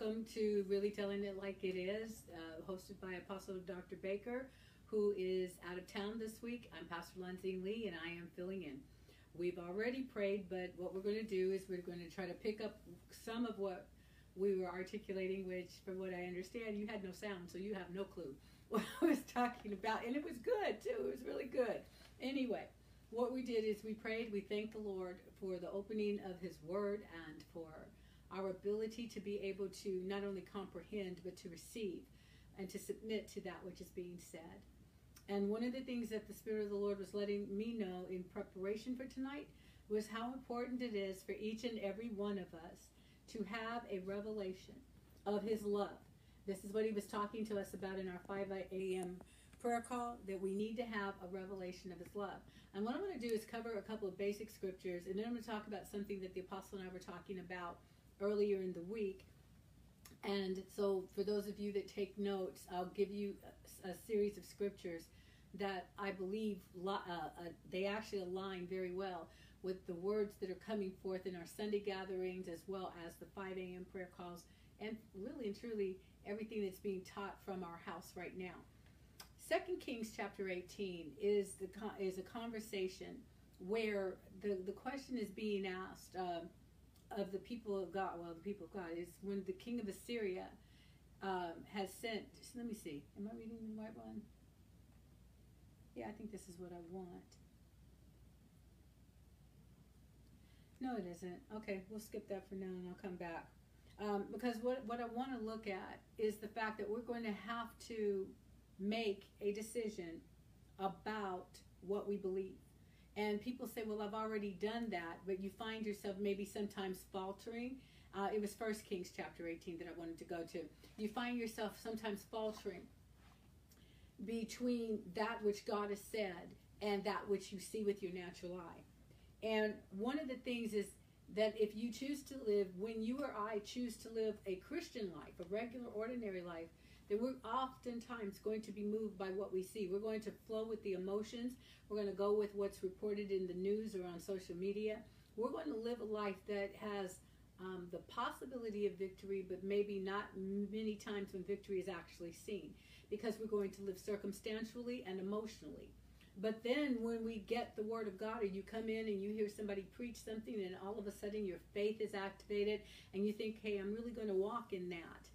welcome to Really Telling It Like It Is, uh, hosted by Apostle Dr. Baker, who is out of town this week. I'm Pastor Lindsay Lee, and I am filling in. We've already prayed, but what we're going to do is we're going to try to pick up some of what we were articulating, which, from what I understand, you had no sound, so you have no clue what I was talking about. And it was good, too. It was really good. Anyway, what we did is we prayed, we thanked the Lord for the opening of His Word and for our ability to be able to not only comprehend but to receive and to submit to that which is being said. And one of the things that the Spirit of the Lord was letting me know in preparation for tonight was how important it is for each and every one of us to have a revelation of His love. This is what He was talking to us about in our 5 a.m. prayer call that we need to have a revelation of His love. And what I'm going to do is cover a couple of basic scriptures, and then I'm going to talk about something that the Apostle and I were talking about earlier in the week. And so, for those of you that take notes, I'll give you a, a series of scriptures that I believe uh, uh, they actually align very well with the words that are coming forth in our Sunday gatherings as well as the 5 a.m. prayer calls and really and truly everything that's being taught from our house right now. Second Kings chapter 18 is the is a conversation where the, the question is being asked uh, of the people of God, well, the people of God, is when the king of Assyria um, has sent, just let me see, am I reading the right one? Yeah, I think this is what I want. No, it isn't. Okay, we'll skip that for now and I'll come back. Um, because what, what I want to look at is the fact that we're going to have to make a decision about what we believe. And people say, well, I've already done that, but you find yourself maybe sometimes faltering. Uh, it was First Kings chapter 18 that I wanted to go to. You find yourself sometimes faltering between that which God has said and that which you see with your natural eye. And one of the things is that if you choose to live, when you or I choose to live a Christian life, a regular, ordinary life, we're oftentimes going to be moved by what we see. We're going to flow with the emotions. We're going to go with what's reported in the news or on social media. We're going to live a life that has um, the possibility of victory, but maybe not many times when victory is actually seen, because we're going to live circumstantially and emotionally. But then when we get the word of God, or you come in and you hear somebody preach something, and all of a sudden your faith is activated, and you think, hey, I'm really going to walk in that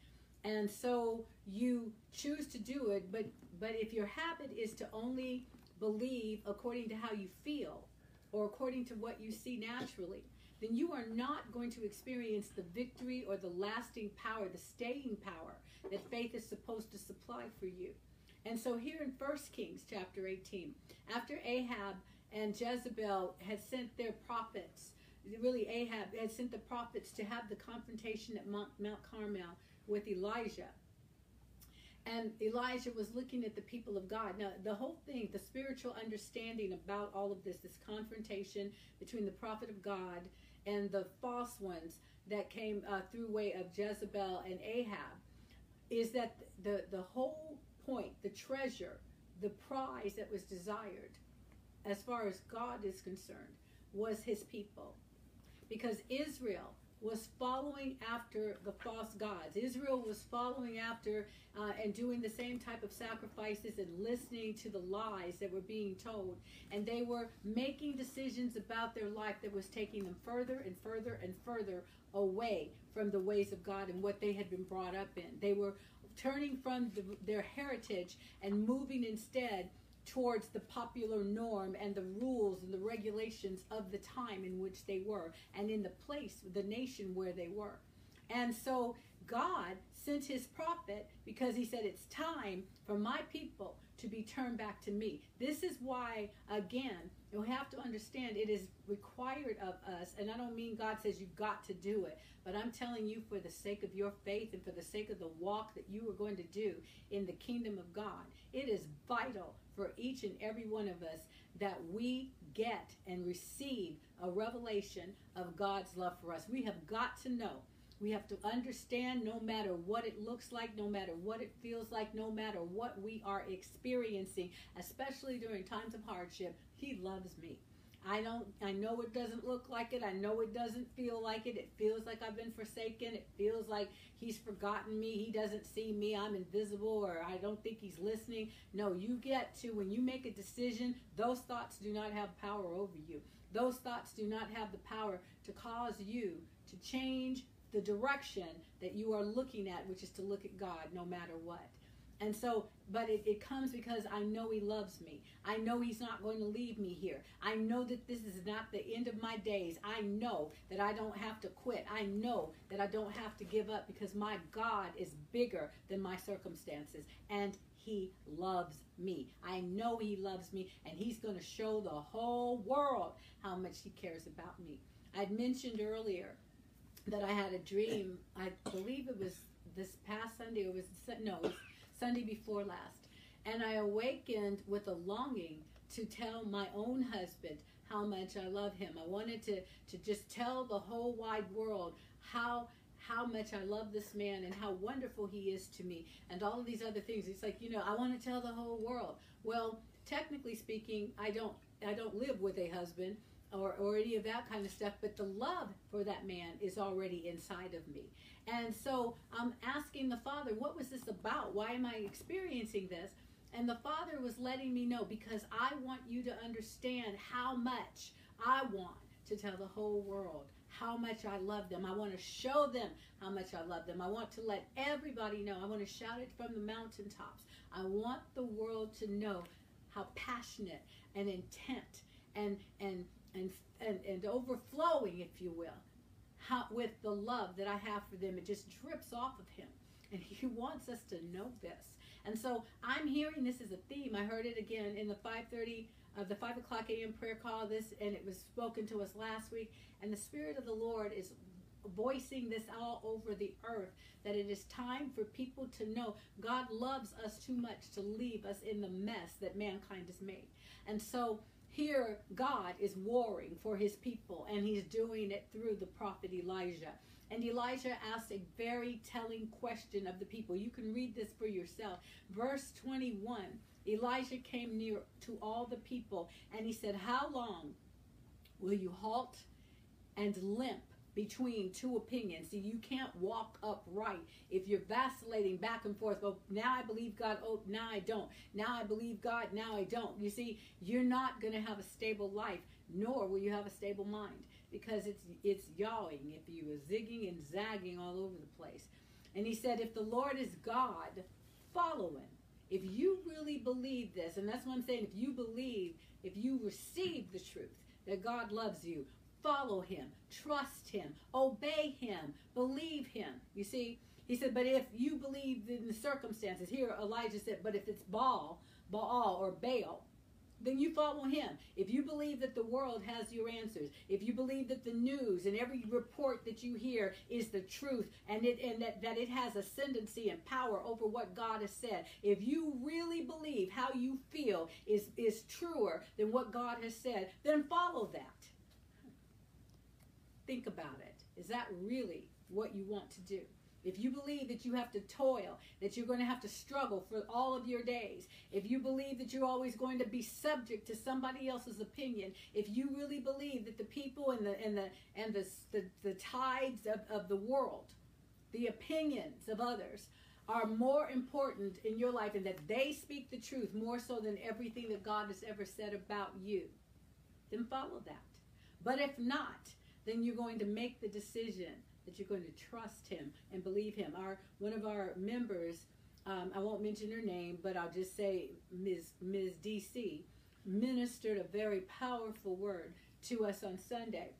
and so you choose to do it but but if your habit is to only believe according to how you feel or according to what you see naturally then you are not going to experience the victory or the lasting power the staying power that faith is supposed to supply for you. And so here in First kings chapter 18 after ahab and jezebel had sent their prophets really ahab had sent the prophets to have the confrontation at mount, mount carmel with Elijah. And Elijah was looking at the people of God. Now, the whole thing, the spiritual understanding about all of this, this confrontation between the prophet of God and the false ones that came uh, through way of Jezebel and Ahab, is that the, the whole point, the treasure, the prize that was desired, as far as God is concerned, was his people. Because Israel was following after the false gods. Israel was following after uh, and doing the same type of sacrifices and listening to the lies that were being told. And they were making decisions about their life that was taking them further and further and further away from the ways of God and what they had been brought up in. They were turning from the, their heritage and moving instead towards the popular norm and the rules and the regulations of the time in which they were and in the place, the nation where they were. And so God sent his prophet because he said, It's time for my people to be turned back to me. This is why, again, you have to understand it is required of us. And I don't mean God says you've got to do it, but I'm telling you for the sake of your faith and for the sake of the walk that you are going to do in the kingdom of God. It is vital for each and every one of us that we get and receive a revelation of God's love for us. We have got to know. We have to understand no matter what it looks like, no matter what it feels like, no matter what we are experiencing, especially during times of hardship, He loves me. I don't I know it doesn't look like it. I know it doesn't feel like it. It feels like I've been forsaken. It feels like he's forgotten me. He doesn't see me. I'm invisible or I don't think he's listening. No, you get to when you make a decision, those thoughts do not have power over you. Those thoughts do not have the power to cause you to change the direction that you are looking at, which is to look at God no matter what. And so, but it, it comes because I know He loves me. I know He's not going to leave me here. I know that this is not the end of my days. I know that I don't have to quit. I know that I don't have to give up because my God is bigger than my circumstances and He loves me. I know He loves me and He's going to show the whole world how much He cares about me. I'd mentioned earlier that I had a dream. I believe it was this past Sunday or was no, it was Sunday before last. And I awakened with a longing to tell my own husband how much I love him. I wanted to, to just tell the whole wide world how how much I love this man and how wonderful he is to me and all of these other things. It's like, you know, I want to tell the whole world. Well, technically speaking, I don't I don't live with a husband or, or any of that kind of stuff, but the love for that man is already inside of me. And so I'm asking the Father, what was this about? Why am I experiencing this? And the Father was letting me know because I want you to understand how much I want to tell the whole world how much I love them. I want to show them how much I love them. I want to let everybody know. I want to shout it from the mountaintops. I want the world to know how passionate and intent and and and and, and overflowing, if you will, how, with the love that I have for them. It just drips off of him. And he wants us to know this. And so I'm hearing this as a theme. I heard it again in the 5:30 of uh, the 5 o'clock a.m. prayer call. This and it was spoken to us last week. And the Spirit of the Lord is voicing this all over the earth that it is time for people to know God loves us too much to leave us in the mess that mankind has made. And so here, God is warring for his people, and he's doing it through the prophet Elijah. And Elijah asked a very telling question of the people. You can read this for yourself. Verse 21 Elijah came near to all the people, and he said, How long will you halt and limp between two opinions. See, you can't walk upright if you're vacillating back and forth. Well, now I believe God. Oh, now I don't. Now I believe God. Now I don't. You see, you're not going to have a stable life, nor will you have a stable mind because it's it's yawing if you are zigging and zagging all over the place. And he said, if the Lord is God, follow him. If you really believe this, and that's what I'm saying, if you believe, if you receive the truth that God loves you, follow him, trust him, obey him, believe him. You see, he said, but if you believe in the circumstances, here Elijah said, but if it's Baal, Baal or Baal, then you follow him. If you believe that the world has your answers, if you believe that the news and every report that you hear is the truth and it and that, that it has ascendancy and power over what God has said, if you really believe how you feel is, is truer than what God has said, then follow that. Think about it. Is that really what you want to do? If you believe that you have to toil, that you're going to have to struggle for all of your days, if you believe that you're always going to be subject to somebody else's opinion, if you really believe that the people and the and the and the the, the tides of, of the world, the opinions of others are more important in your life and that they speak the truth more so than everything that God has ever said about you, then follow that. But if not, then you're going to make the decision that you're going to trust him and believe him. Our one of our members, um, I won't mention her name, but I'll just say Ms. Ms. DC ministered a very powerful word to us on Sunday.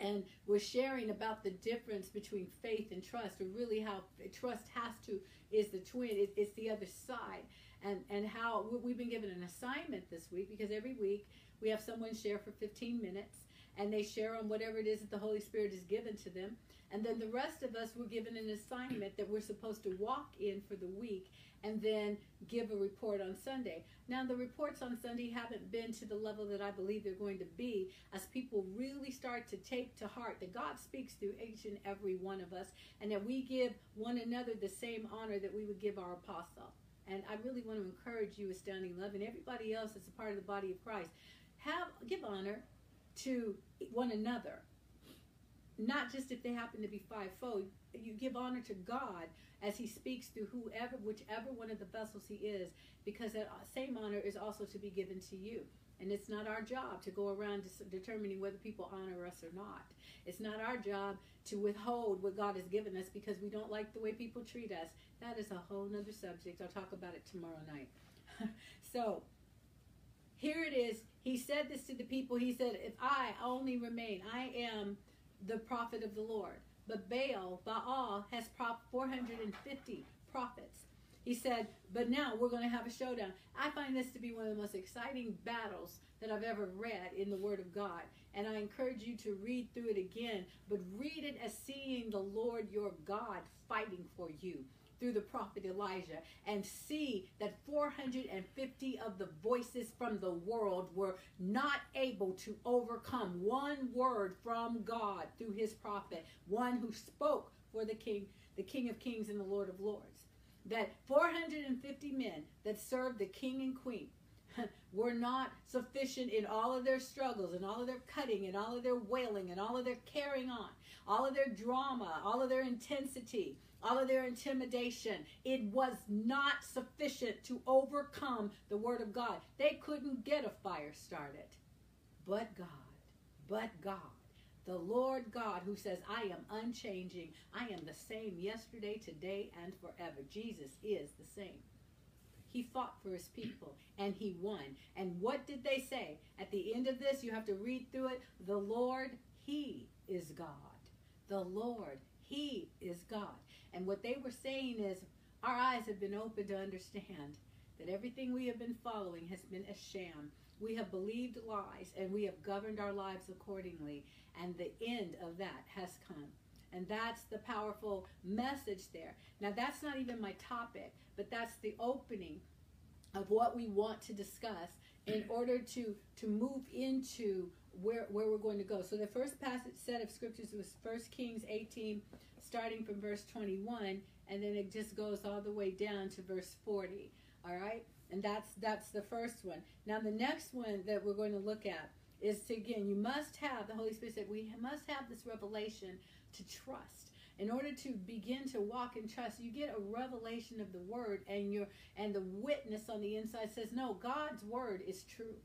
And was sharing about the difference between faith and trust, or really how trust has to is the twin, it, it's the other side, and and how we've been given an assignment this week because every week we have someone share for 15 minutes, and they share on whatever it is that the Holy Spirit has given to them. And then the rest of us were given an assignment that we're supposed to walk in for the week and then give a report on Sunday. Now, the reports on Sunday haven't been to the level that I believe they're going to be as people really start to take to heart that God speaks through each and every one of us and that we give one another the same honor that we would give our apostle. And I really want to encourage you, Astounding Love, and everybody else that's a part of the body of Christ. Have give honor to one another. Not just if they happen to be fivefold. You give honor to God as He speaks through whoever, whichever one of the vessels He is, because that same honor is also to be given to you. And it's not our job to go around determining whether people honor us or not. It's not our job to withhold what God has given us because we don't like the way people treat us. That is a whole other subject. I'll talk about it tomorrow night. so here it is. He said this to the people. He said, If I only remain, I am the prophet of the Lord. But Baal, Baal, has 450 prophets. He said, but now we're going to have a showdown. I find this to be one of the most exciting battles that I've ever read in the Word of God. And I encourage you to read through it again, but read it as seeing the Lord your God fighting for you through the prophet Elijah and see that 450 of the voices from the world were not able to overcome one word from God through his prophet, one who spoke for the king, the king of kings and the lord of lords. That 450 men that served the king and queen were not sufficient in all of their struggles and all of their cutting and all of their wailing and all of their carrying on, all of their drama, all of their intensity all of their intimidation. It was not sufficient to overcome the Word of God. They couldn't get a fire started. But God, but God, the Lord God who says, I am unchanging, I am the same yesterday, today, and forever. Jesus is the same. He fought for his people and he won. And what did they say? At the end of this, you have to read through it. The Lord, He is God. The Lord, He is God. And what they were saying is, our eyes have been opened to understand that everything we have been following has been a sham. We have believed lies and we have governed our lives accordingly. And the end of that has come. And that's the powerful message there. Now, that's not even my topic, but that's the opening of what we want to discuss in order to, to move into where, where we're going to go. So, the first passage set of scriptures was 1 Kings 18 starting from verse 21 and then it just goes all the way down to verse 40 all right? And that's that's the first one. Now the next one that we're going to look at is to again you must have the holy spirit said we must have this revelation to trust. In order to begin to walk in trust you get a revelation of the word and your and the witness on the inside says no god's word is true.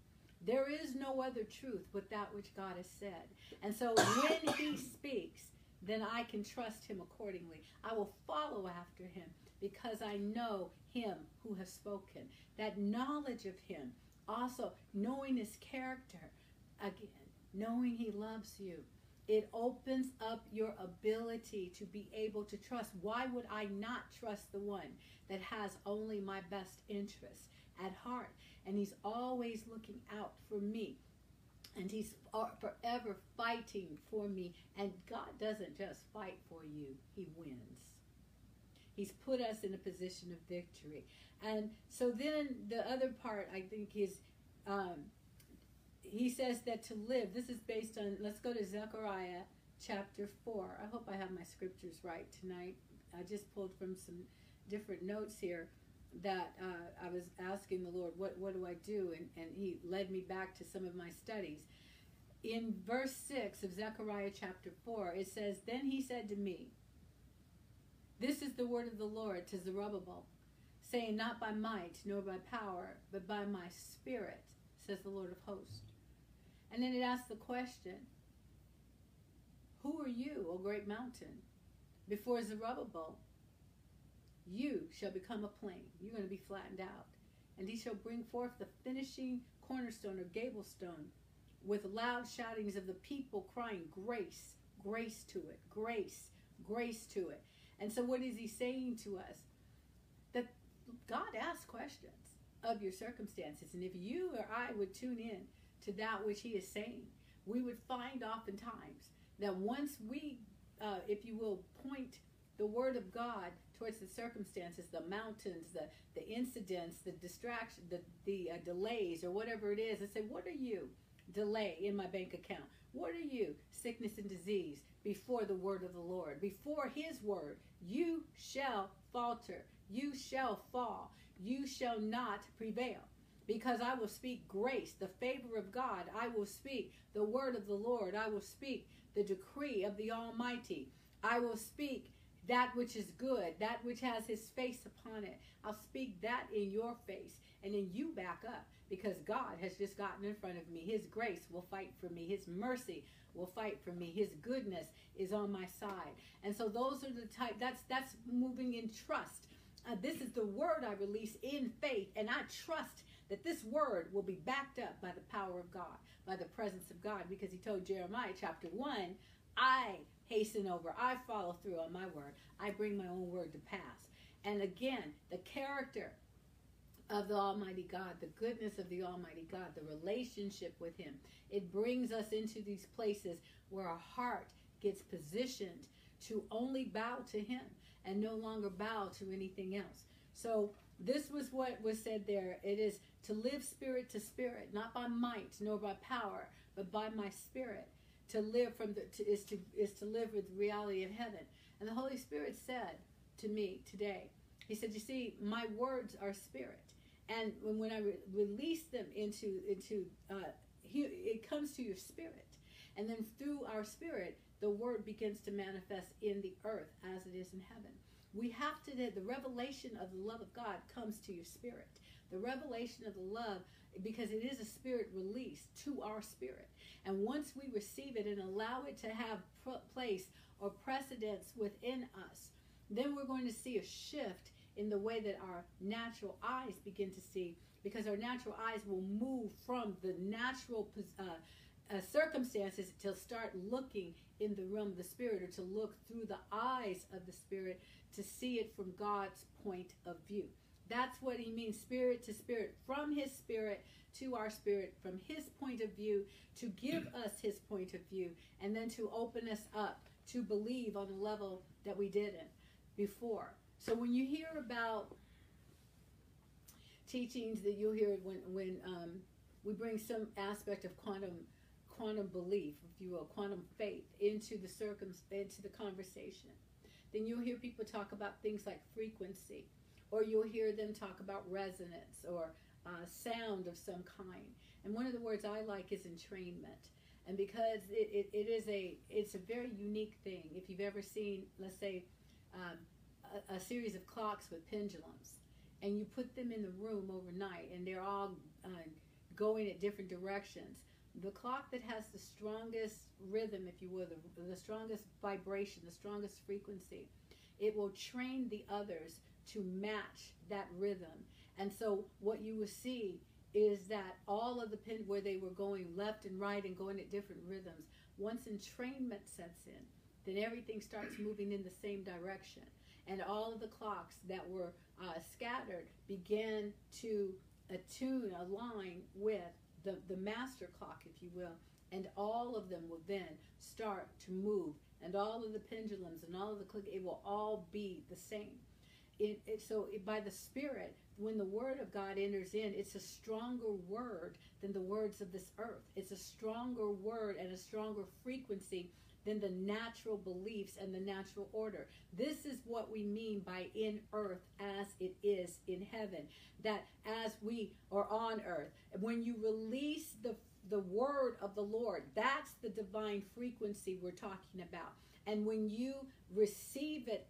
There is no other truth but that which god has said. And so when he speaks then I can trust him accordingly. I will follow after him because I know him who has spoken. That knowledge of him, also knowing his character, again, knowing he loves you, it opens up your ability to be able to trust. Why would I not trust the one that has only my best interests at heart? And he's always looking out for me and he's forever fighting for me. And God doesn't just fight for you, he wins. He's put us in a position of victory. And so then the other part, I think, is um, he says that to live, this is based on, let's go to Zechariah chapter 4. I hope I have my scriptures right tonight. I just pulled from some different notes here that uh, I was asking the Lord, what, what do I do? And, and He led me back to some of my studies. In verse 6 of Zechariah chapter 4, it says, Then he said to me, This is the word of the Lord to Zerubbabel, saying, Not by might nor by power, but by my spirit, says the Lord of hosts. And then it asks the question, Who are you, O great mountain? Before Zerubbabel, you shall become a plain. You're going to be flattened out. And he shall bring forth the finishing cornerstone or gable stone with loud shoutings of the people crying, Grace, grace to it, grace, grace to it. And so, what is he saying to us? That God asks questions of your circumstances. And if you or I would tune in to that which he is saying, we would find oftentimes that once we, uh, if you will, point the word of God towards the circumstances, the mountains, the, the incidents, the distraction, the, the uh, delays, or whatever it is, and say, What are you? Delay in my bank account. What are you? Sickness and disease before the word of the Lord, before his word. You shall falter. You shall fall. You shall not prevail. because I will speak grace, the favor of God. I will speak the word of the Lord. I will speak the decree of the Almighty. I will speak that which is good, that which has his face upon it. I'll speak that in your face, and then you back up because God has just gotten in front of me. His grace will fight for me, His mercy will fight for me, His goodness is on my side. And so those are the type that's that's moving in trust. Uh, this is the word I release in faith, and I trust that this word will be backed up by the power of God, by the presence of God, because he told Jeremiah chapter 1, I hasten over, I follow through on my word, I bring my own word to pass. And again, the character of the Almighty God, the goodness of the Almighty God, the relationship with Him, it brings us into these places where our heart gets positioned to only bow to Him and no longer bow to anything else. So, this was what was said there. It is to live spirit to spirit, not by might nor by power, but by my spirit. To live from the to, is to is to live with the reality of heaven. And the Holy Spirit said to me today, He said, "You see, my words are spirit, and when, when I re- release them into into uh, he, it comes to your spirit, and then through our spirit, the word begins to manifest in the earth as it is in heaven." We have to, the revelation of the love of God comes to your spirit. The revelation of the love, because it is a spirit release to our spirit. And once we receive it and allow it to have place or precedence within us, then we're going to see a shift in the way that our natural eyes begin to see, because our natural eyes will move from the natural uh, uh, circumstances to start looking in the realm of the spirit or to look through the eyes of the spirit to see it from God's point of view. That's what he means, spirit to spirit, from his spirit to our spirit, from his point of view, to give us his point of view, and then to open us up to believe on a level that we didn't before. So when you hear about teachings that you'll hear when, when um, we bring some aspect of quantum quantum belief, if you will, quantum faith into the circum into the conversation then you'll hear people talk about things like frequency, or you'll hear them talk about resonance or uh, sound of some kind. And one of the words I like is entrainment. And because it, it, it is a it's a very unique thing. If you've ever seen, let's say, um, a, a series of clocks with pendulums, and you put them in the room overnight, and they're all uh, going at different directions the clock that has the strongest rhythm, if you will, the, the strongest vibration, the strongest frequency, it will train the others to match that rhythm. And so what you will see is that all of the pin where they were going left and right and going at different rhythms, once entrainment sets in, then everything starts moving in the same direction. And all of the clocks that were uh, scattered began to attune, align with the, the master clock, if you will, and all of them will then start to move, and all of the pendulums and all of the click, it will all be the same. It, it, so it, by the Spirit, when the Word of God enters in, it's a stronger word than the words of this earth. It's a stronger word and a stronger frequency than the natural beliefs and the natural order. This is what we mean by in earth as it is in heaven. That as we are on earth, when you release the the word of the Lord, that's the divine frequency we're talking about. And when you receive it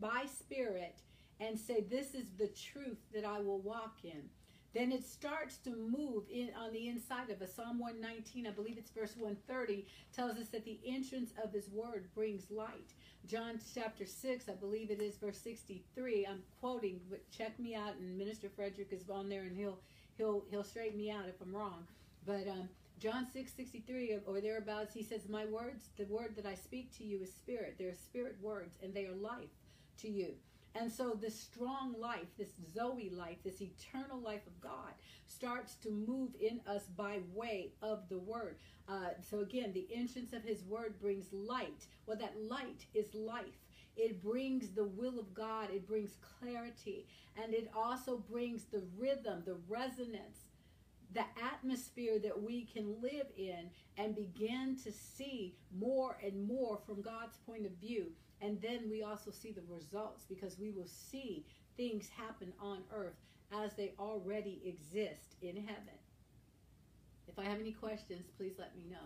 by spirit and say, This is the truth that I will walk in, then it starts to move in on the inside of us. Psalm 119, I believe it's verse 130, tells us that the entrance of his word brings light. John chapter 6, I believe it is verse 63. I'm quoting, but check me out, and Minister Frederick is on there and he'll he'll he'll straighten me out if I'm wrong. But um, John 6, 63 or thereabouts, he says, My words, the word that I speak to you is spirit. They're spirit words, and they are life to you. And so this strong life, this Zoe life, this eternal life of God starts to move in us by way of the word. Uh, so again, the entrance of his word brings light. Well, that light is life. It brings the will of God. It brings clarity. And it also brings the rhythm, the resonance, the atmosphere that we can live in and begin to see more and more from God's point of view. And then we also see the results because we will see things happen on earth as they already exist in heaven. If I have any questions, please let me know.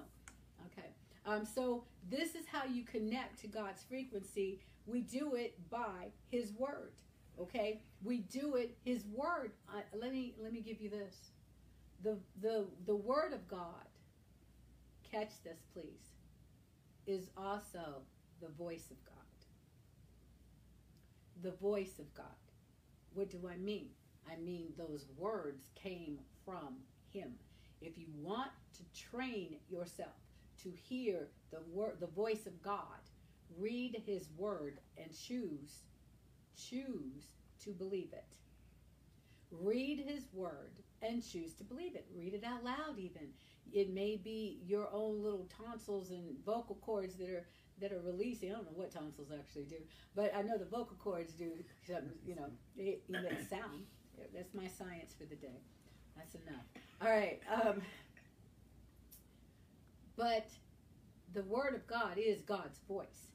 Okay. Um, so this is how you connect to God's frequency. We do it by His Word. Okay, we do it His Word. Uh, let me let me give you this. The the the Word of God. Catch this, please. Is also the voice of God. The voice of God. What do I mean? I mean those words came from Him. If you want to train yourself to hear the word, the voice of God, read His Word and choose, choose to believe it. Read His Word and choose to believe it. Read it out loud, even. It may be your own little tonsils and vocal cords that are that are releasing. I don't know what tonsils actually do, but I know the vocal cords do. You know, they emit sound. That's my science for the day. That's enough. All right. Um, but the Word of God is God's voice.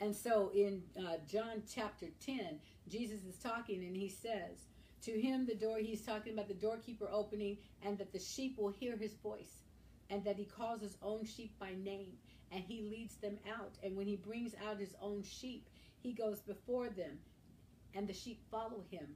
And so in uh, John chapter 10, Jesus is talking and he says, To him, the door, he's talking about the doorkeeper opening, and that the sheep will hear his voice, and that he calls his own sheep by name, and he leads them out. And when he brings out his own sheep, he goes before them, and the sheep follow him,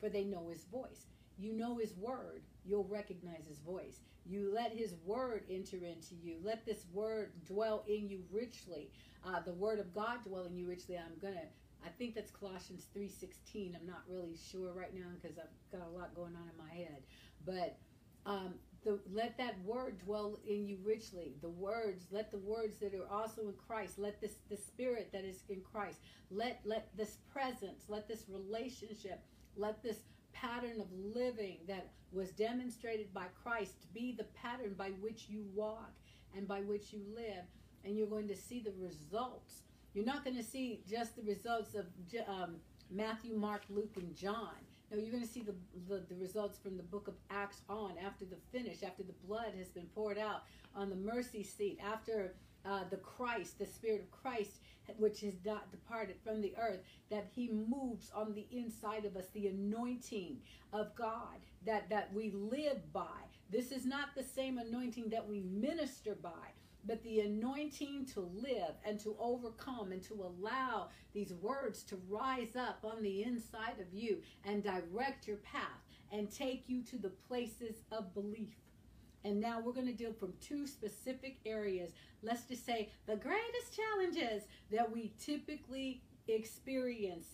for they know his voice. You know his word, you'll recognize his voice. You let his word enter into you. Let this word dwell in you richly. Uh, the word of God dwell in you richly. I'm gonna. I think that's Colossians three sixteen. I'm not really sure right now because I've got a lot going on in my head. But um, the, let that word dwell in you richly. The words, let the words that are also in Christ, let this the spirit that is in Christ, let let this presence, let this relationship, let this pattern of living that was demonstrated by Christ be the pattern by which you walk and by which you live. And you're going to see the results. You're not going to see just the results of um, Matthew, Mark, Luke, and John. You're going to see the, the, the, results from the book of Acts on after the finish, after the blood has been poured out on the mercy seat, after uh, the Christ, the Spirit of Christ, which is not departed from the earth, that He moves on the inside of us, the anointing of God that, that we live by. This is not the same anointing that we minister by, but the anointing to live and to overcome and to allow these words to rise up on the inside of you and direct your path and take you to the places of belief. And now we're going to deal from two specific areas. Let's just say the greatest challenges that we typically experience.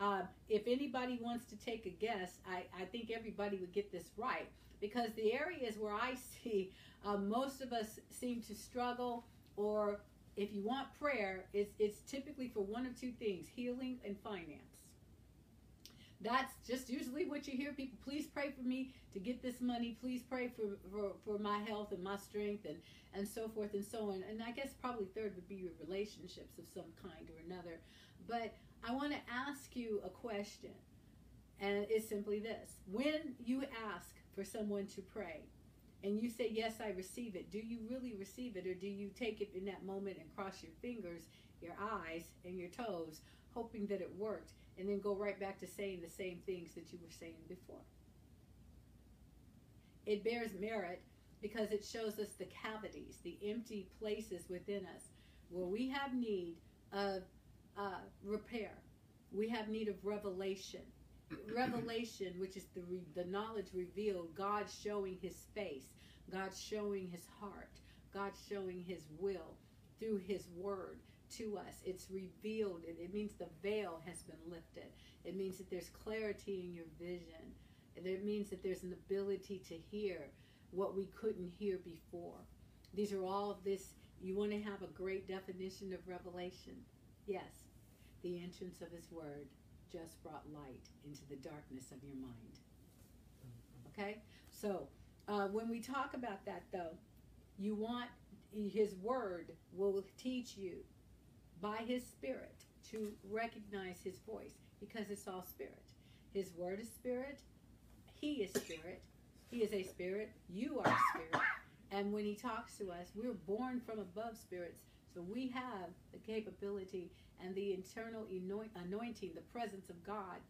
Uh, if anybody wants to take a guess, I, I think everybody would get this right because the areas where I see uh, most of us seem to struggle, or if you want prayer, it's, it's typically for one of two things healing and finance. That's just usually what you hear people. Please pray for me to get this money. Please pray for, for, for my health and my strength and, and so forth and so on. And I guess probably third would be your relationships of some kind or another. But I want to ask you a question. And it's simply this When you ask for someone to pray, and you say, Yes, I receive it, do you really receive it? Or do you take it in that moment and cross your fingers, your eyes, and your toes, hoping that it worked? and then go right back to saying the same things that you were saying before. It bears merit because it shows us the cavities, the empty places within us where we have need of uh, repair. We have need of revelation. Revelation, which is the, re- the knowledge revealed, God showing his face, God showing his heart, God showing his will through his word to us. It's revealed. It, it means the veil has been lifted. It means that there's clarity in your vision. It means that there's an ability to hear what we couldn't hear before. These are all of this. You want to have a great definition of revelation? Yes. The entrance of His Word just brought light into the darkness of your mind. Okay? So, uh, when we talk about that, though, you want His Word will teach you by his spirit to recognize his voice because it's all spirit. His word is spirit. He is spirit. He is a spirit. You are spirit. And when he talks to us, we're born from above spirits. So we have the capability and the internal anointing, the presence of God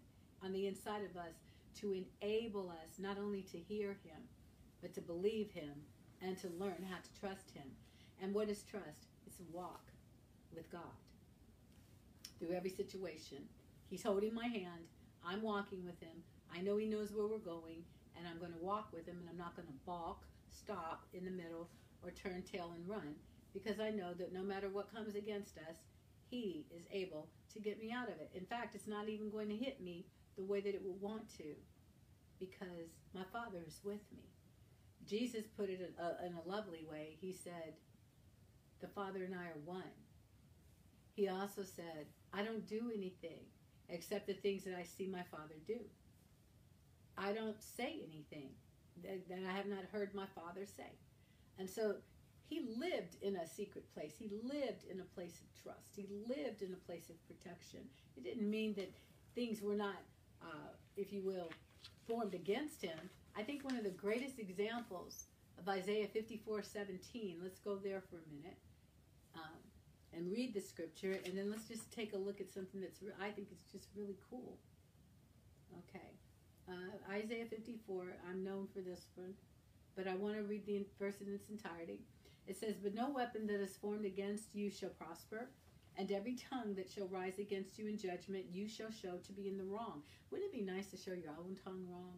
on the inside of us to enable us not only to hear Him, but to believe Him and to learn how to trust Him. And what is trust? It's a walk with God through every situation. He's holding my hand. I'm walking with Him. I know He knows where we're going, and I'm going to walk with Him, and I'm not going to balk, stop in the middle, or turn tail and run because I know that no matter what comes against us, He is able to get me out of it. In fact, it's not even going to hit me the way that it will want to because my Father is with me. Jesus put it in a, in a lovely way. He said, The Father and I are one. He also said, I don't do anything except the things that I see my Father do. I don't say anything that, that I have not heard my Father say. And so he lived in a secret place. He lived in a place of trust. He lived in a place of protection. It didn't mean that things were not, uh, if you will, formed against him. I think one of the greatest examples of Isaiah 54 17, let's go there for a minute um, and read the scripture, and then let's just take a look at something that's, I think it's just really cool. Okay. Uh, Isaiah 54, I'm known for this one, but I want to read the verse in its entirety. It says, But no weapon that is formed against you shall prosper, and every tongue that shall rise against you in judgment you shall show to be in the wrong. Wouldn't it be nice to show your own tongue wrong?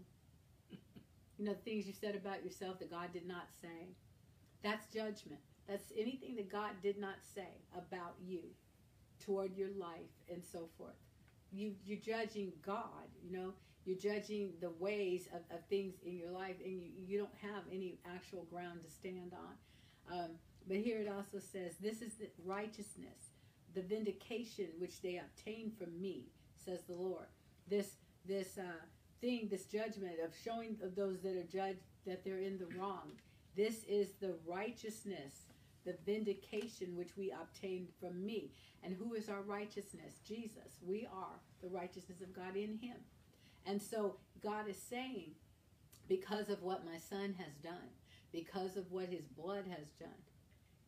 you know, the things you said about yourself that God did not say. That's judgment. That's anything that God did not say about you toward your life and so forth. You, you're judging God, you know, you're judging the ways of, of things in your life, and you, you don't have any actual ground to stand on. Um, but here it also says, This is the righteousness, the vindication which they obtain from me, says the Lord. This this uh, thing, this judgment of showing of those that are judged that they're in the wrong. This is the righteousness, the vindication which we obtained from me. And who is our righteousness? Jesus. We are the righteousness of God in him. And so God is saying, because of what my son has done, because of what his blood has done.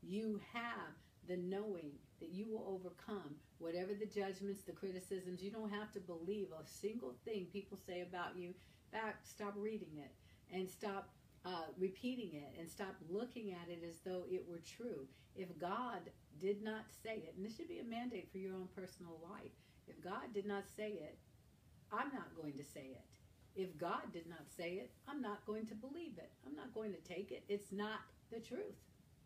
You have the knowing that you will overcome whatever the judgments, the criticisms. You don't have to believe a single thing people say about you. Back, stop reading it and stop uh, repeating it and stop looking at it as though it were true. If God did not say it, and this should be a mandate for your own personal life, if God did not say it, I'm not going to say it. If God did not say it, I'm not going to believe it. I'm not going to take it. It's not the truth.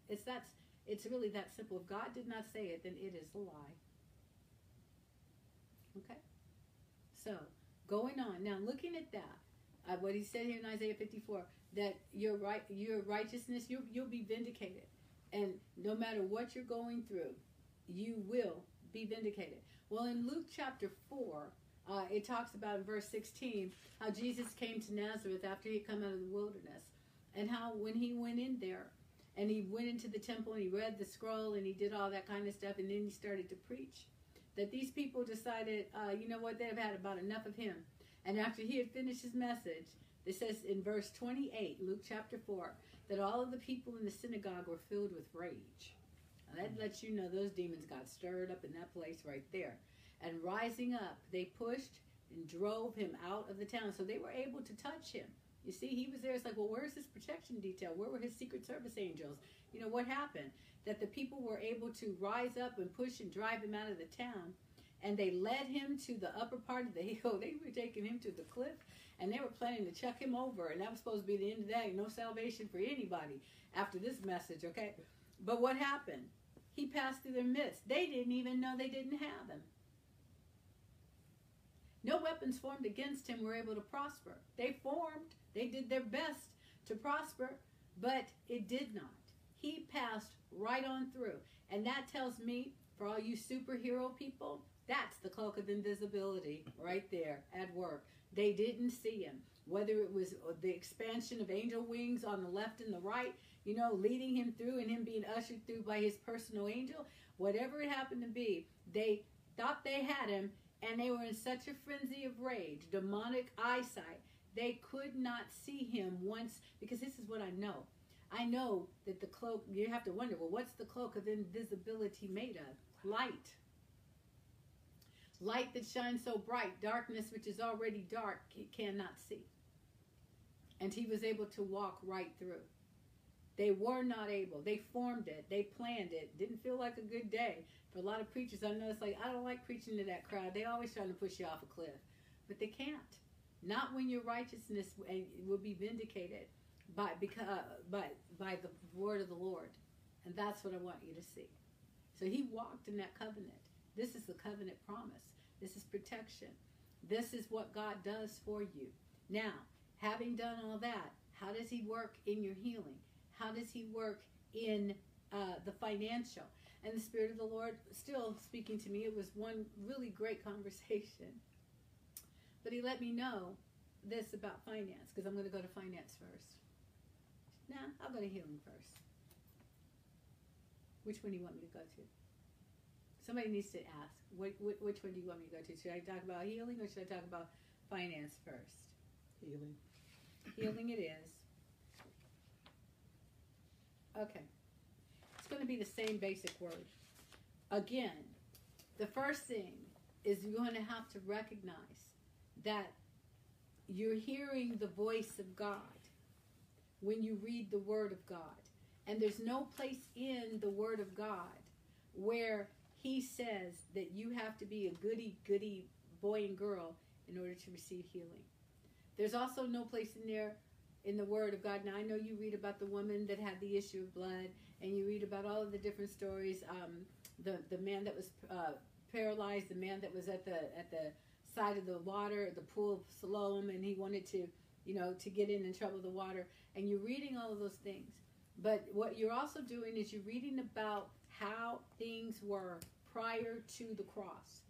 It's that's it's really that simple. If God did not say it, then it is a lie. Okay? So, going on. Now looking at that, uh, what he said here in Isaiah 54, that your right your righteousness, you you'll be vindicated. And no matter what you're going through, you will be vindicated. Well, in Luke chapter 4, uh, it talks about in verse 16 how Jesus came to Nazareth after he had come out of the wilderness, and how when he went in there and he went into the temple and he read the scroll and he did all that kind of stuff, and then he started to preach, that these people decided, uh, you know what, they've had about enough of him. And after he had finished his message, it says in verse 28, Luke chapter 4, that all of the people in the synagogue were filled with rage. Now that lets you know those demons got stirred up in that place right there. And rising up, they pushed and drove him out of the town. So they were able to touch him. You see, he was there. It's like, well, where's his protection detail? Where were his Secret Service angels? You know, what happened? That the people were able to rise up and push and drive him out of the town. And they led him to the upper part of the hill. They were taking him to the cliff and they were planning to chuck him over. And that was supposed to be the end of that. No salvation for anybody after this message, okay? But what happened? He passed through their midst. They didn't even know they didn't have him. No weapons formed against him were able to prosper. They formed, they did their best to prosper, but it did not. He passed right on through. And that tells me, for all you superhero people, that's the cloak of invisibility right there at work. They didn't see him. Whether it was uh, the expansion of angel wings on the left and the right, you know, leading him through and him being ushered through by his personal angel, whatever it happened to be, they thought they had him and they were in such a frenzy of rage, demonic eyesight, they could not see him once. Because this is what I know. I know that the cloak, you have to wonder, well, what's the cloak of invisibility made of? Light. Light that shines so bright, darkness which is already dark, cannot see. And he was able to walk right through. They were not able. They formed it. They planned it. Didn't feel like a good day. For a lot of preachers, I know it's like, I don't like preaching to that crowd. They always trying to push you off a cliff. But they can't. Not when your righteousness eh, will be vindicated by, because, uh, by, by the word of the Lord. And that's what I want you to see. So he walked in that covenant. This is the covenant promise. This is protection. This is what God does for you. Now, having done all that, how does he work in your healing? How does he work in uh, the financial? And the Spirit of the Lord still speaking to me. It was one really great conversation. But he let me know this about finance because I'm going to go to finance first. Nah, I'll go to healing first. Which one do you want me to go to? Somebody needs to ask. Which, which one do you want me to go to? Should I talk about healing or should I talk about finance first? Healing. Healing it is. Okay. It's going to be the same basic word. Again, the first thing is you're going to have to recognize that you're hearing the voice of God when you read the Word of God. And there's no place in the Word of God where He says that you have to be a goody goody boy and girl in order to receive healing. There's also no place in there in the Word of God. Now, I know you read about the woman that had the issue of blood, and you read about all of the different stories. Um, the the man that was uh, paralyzed, the man that was at the at the side of the water, the pool of Siloam, and he wanted to, you know, to get in and trouble the water. And you're reading all of those things. But what you're also doing is you're reading about how things were prior to the cross.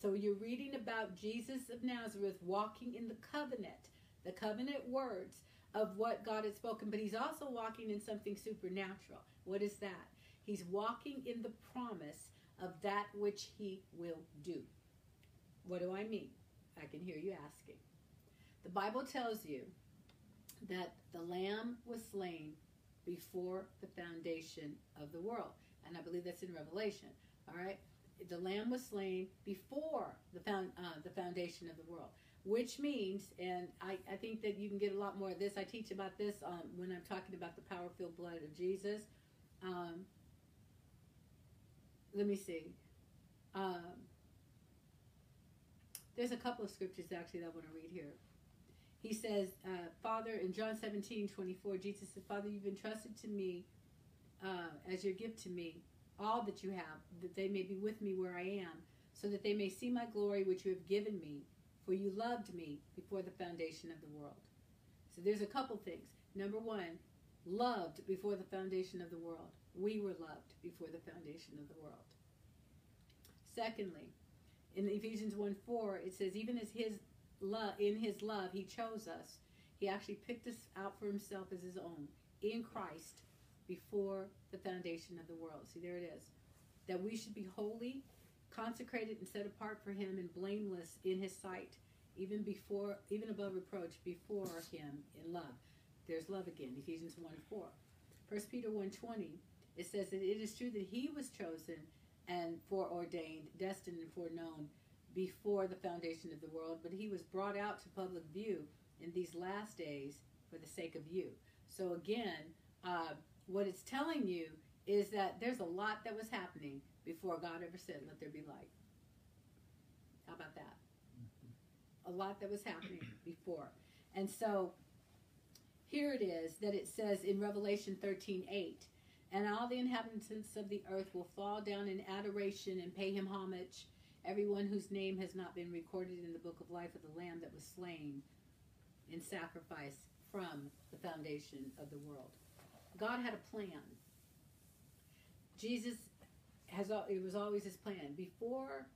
So you're reading about Jesus of Nazareth walking in the covenant, the covenant words of what God had spoken, but he's also walking in something supernatural. What is that? He's walking in the promise of that which he will do. What do I mean? I can hear you asking. The Bible tells you that the lamb was slain before the foundation of the world. And I believe that's in Revelation. All right? The lamb was slain before the, found, uh, the foundation of the world, which means, and I, I think that you can get a lot more of this. I teach about this um, when I'm talking about the power filled blood of Jesus. Um, let me see. Um, there's a couple of scriptures actually that I want to read here. He says, uh, Father, in John 17, 24, Jesus said, Father, you've entrusted to me uh, as your gift to me all that you have, that they may be with me where I am, so that they may see my glory which you have given me, for you loved me before the foundation of the world. So there's a couple things. Number one, loved before the foundation of the world. We were loved before the foundation of the world. Secondly, in Ephesians 1 4, it says, even as his love, in his love, he chose us. He actually picked us out for himself as his own in Christ before the foundation of the world. See, there it is. That we should be holy, consecrated, and set apart for him and blameless in his sight, even before, even above reproach, before him in love. There's love again, Ephesians 1 4. 1 Peter 1 20, it says that it is true that he was chosen and foreordained, destined, and foreknown before the foundation of the world, but he was brought out to public view in these last days for the sake of you. So, again, uh, what it's telling you is that there's a lot that was happening before God ever said, Let there be light. How about that? A lot that was happening before. And so, here it is that it says in Revelation 13 8 and all the inhabitants of the earth will fall down in adoration and pay him homage, everyone whose name has not been recorded in the book of life of the Lamb that was slain in sacrifice from the foundation of the world. God had a plan. Jesus has it was always his plan. Before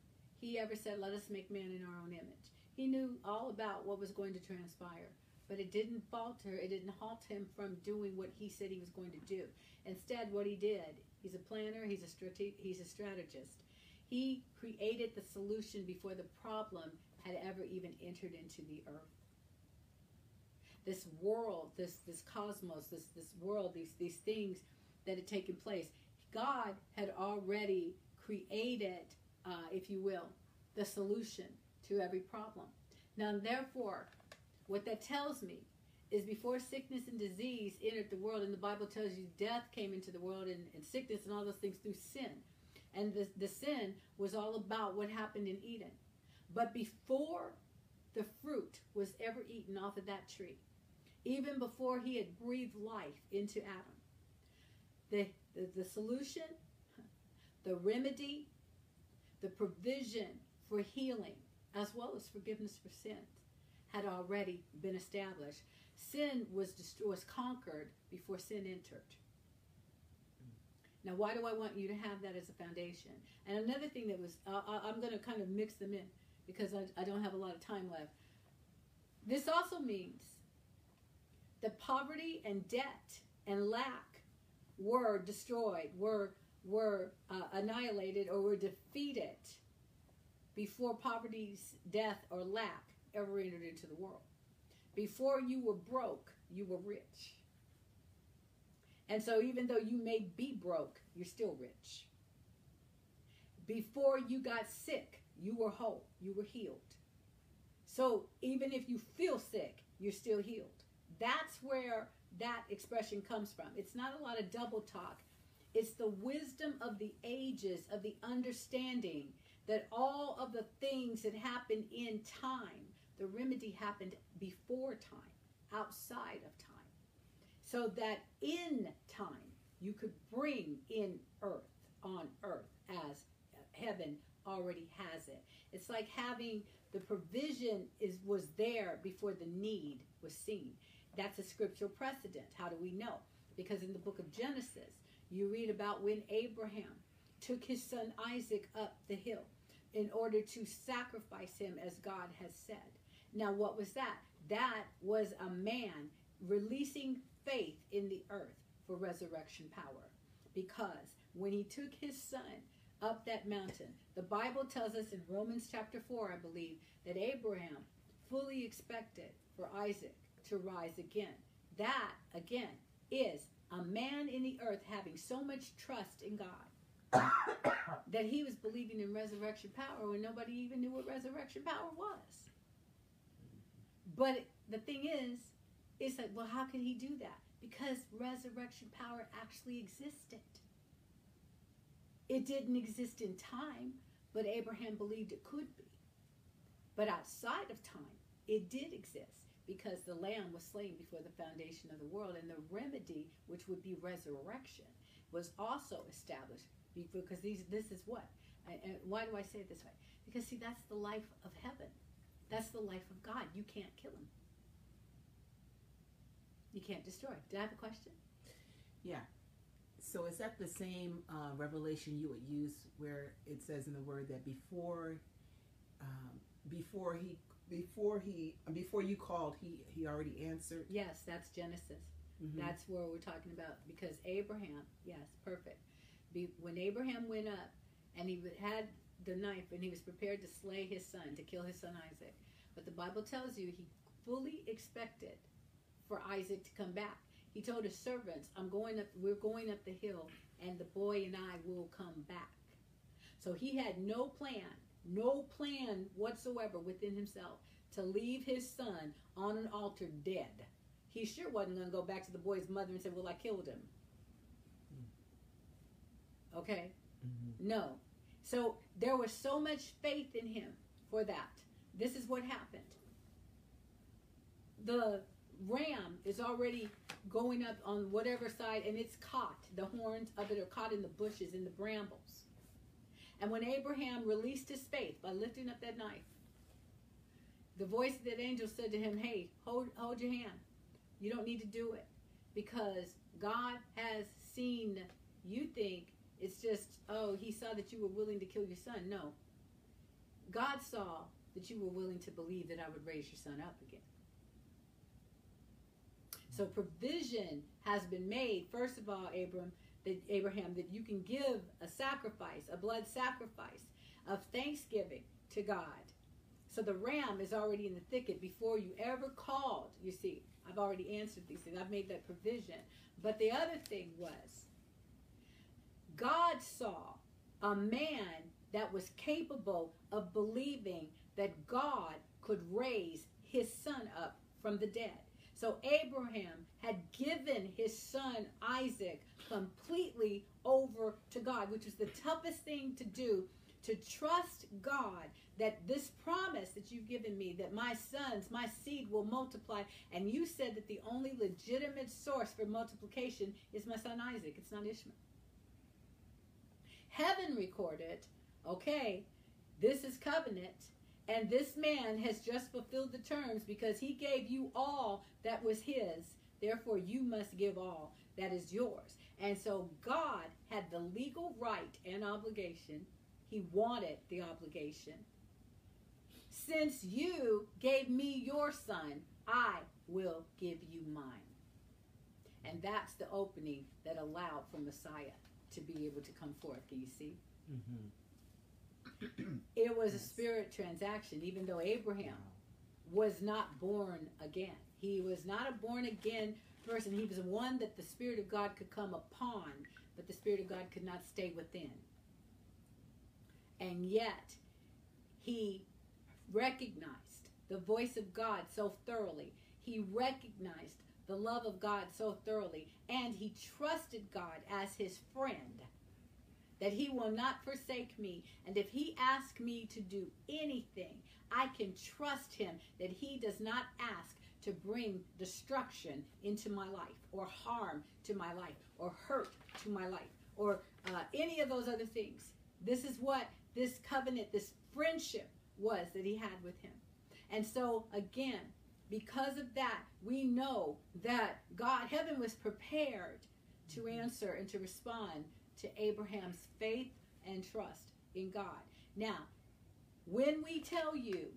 he ever said, Let us make man in our own image, he knew all about what was going to transpire but it didn't falter, it didn't halt him from doing what he said he was going to do. Instead, what he did, he's a planner, he's a strate- he's a strategist. He created the solution before the problem had ever even entered into the earth. This world, this this cosmos, this this world, these these things that had taken place, God had already created, uh, if you will, the solution to every problem. Now, therefore, what that tells me is before sickness and disease entered the world, and the Bible tells you death came into the world and, and sickness and all those things through sin. And the, the sin was all about what happened in Eden. But before the fruit was ever eaten off of that tree, even before he had breathed life into Adam, the, the, the solution, the remedy, the provision for healing, as well as forgiveness for sins, had already been established. Sin was was conquered before sin entered. Now, why do I want you to have that as a foundation? And another thing that was, uh, I'm going to kind of mix them in because I, I don't have a lot of time left. This also means that poverty and debt and lack were destroyed, were were uh, annihilated, or were defeated before poverty's death or lack ever entered into the world. Before you were broke, you were rich. And so, even though you may be broke, you're still rich. Before you got sick, you were whole, you were healed. So, even if you feel sick, you're still healed. That's where that expression comes from. It's not a lot of double talk, it's the wisdom of the ages, of the understanding that all of the things that happened in time, the remedy happened before time, outside of time. So that in time, you could bring in earth, on earth, as heaven already has it. It's like having the provision is was there before the need was seen. That's a scriptural precedent. How do we know? Because in the book of Genesis, you read about when Abraham took his son Isaac up the hill in order to sacrifice him as God has said. Now, what was that? That was a man releasing faith in the earth for resurrection power. Because when he took his son up that mountain, the Bible tells us in Romans chapter 4, I believe, that Abraham fully expected for Isaac to rise again. That, again, is a man in the earth having so much trust in God that he was believing in resurrection power when nobody even knew what resurrection power was. But the thing is, it's like, well, how could he do that? Because resurrection power actually existed. It didn't exist in time, but Abraham believed it could be. But outside of time, it did exist because the lamb was slain before the foundation of the world, and the remedy, which would be resurrection, was also established because these this is what and why do I say it this way? Because see, that's the life of heaven. That's the life of God. You can't kill him. You can't destroy. Did I have a question? Yeah. So is that the same uh, revelation you would use where it says in the word that before, um, before he, before he, before you called, he he already answered. Yes, that's Genesis. Mm-hmm. That's where we're talking about because Abraham. Yes, perfect be, when Abraham went up and he had the knife and he was prepared to slay his son, to kill his son Isaac. But the Bible tells you he fully expected for Isaac to come back. He told his servants, I'm going up, we're going up the hill, and the boy and I will come back. So he had no plan, no plan whatsoever within himself to leave his son on an altar dead. He sure wasn't going to go back to the boy's mother and say, Well, I killed him. Okay? Mm-hmm. No. So there was so much faith in him for that. This is what happened. The ram is already going up on whatever side and it's caught. The horns of it are caught in the bushes, in the brambles. And when Abraham released his faith by lifting up that knife, the voice of that angel said to him, Hey, hold, hold your hand. You don't need to do it because God has seen you think it's just, oh, he saw that you were willing to kill your son. No. God saw that you were willing to believe that I would raise your son up again. So provision has been made, first of all, Abram, that Abraham, that you can give a sacrifice, a blood sacrifice of thanksgiving to God. So the ram is already in the thicket before you ever called. You see, I've already answered these things. I've made that provision. But the other thing was God saw a man that was capable of believing that God could raise his son up from the dead. So Abraham had given his son Isaac completely over to God, which was the toughest thing to do to trust God that this promise that you've given me, that my sons, my seed will multiply, and you said that the only legitimate source for multiplication is my son Isaac, it's not Ishmael. Heaven recorded, okay, this is covenant, and this man has just fulfilled the terms because he gave you all that was his. Therefore, you must give all that is yours. And so God had the legal right and obligation. He wanted the obligation. Since you gave me your son, I will give you mine. And that's the opening that allowed for Messiah to be able to come forth. Can you see? Mm-hmm. it was a spirit transaction, even though Abraham was not born again. He was not a born again person. He was one that the Spirit of God could come upon, but the Spirit of God could not stay within. And yet, he recognized the voice of God so thoroughly. He recognized the love of God so thoroughly. And he trusted God as his friend that he will not forsake me. And if he asks me to do anything, I can trust him that he does not ask to bring destruction into my life or harm to my life or hurt to my life or uh, any of those other things. This is what this covenant, this friendship was that he had with him. And so, again, because of that, we know that God, heaven was prepared to answer and to respond to Abraham's faith and trust in God. Now, when we tell you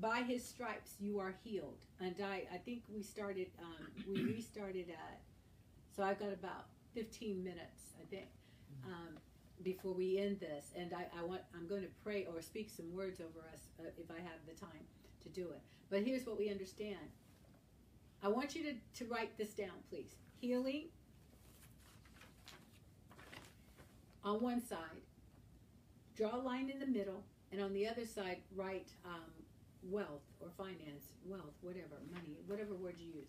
by his stripes you are healed, and I, I think we started, um, we restarted at, so I've got about 15 minutes, I think, um, before we end this, and I, I want, I'm going to pray or speak some words over us uh, if I have the time to do it. But here's what we understand. I want you to, to write this down, please. Healing on one side, draw a line in the middle, and on the other side, write um, wealth or finance, wealth, whatever, money, whatever word you use.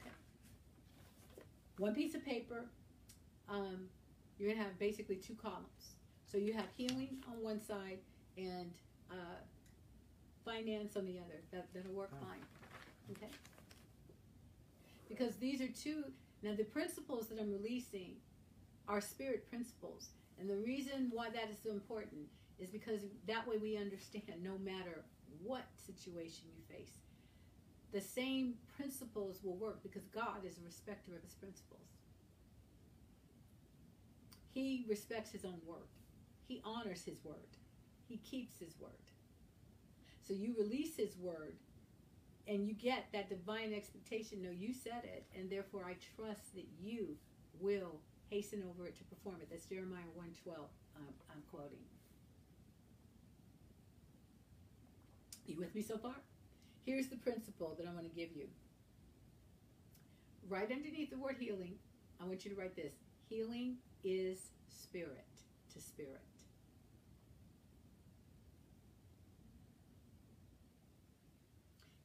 Okay. One piece of paper, um, you're going to have basically two columns. So you have healing on one side and uh, finance on the other. That, that'll work fine. Okay? Because these are two, now the principles that I'm releasing are spirit principles. And the reason why that is so important is because that way we understand no matter what situation you face, the same principles will work because God is a respecter of his principles. He respects his own word. He honors his word. He keeps his word. So you release his word and you get that divine expectation. No, you said it, and therefore I trust that you will hasten over it to perform it. That's Jeremiah 112 um, I'm quoting. You with me so far? Here's the principle that I'm going to give you. Right underneath the word healing, I want you to write this. Healing is spirit to spirit.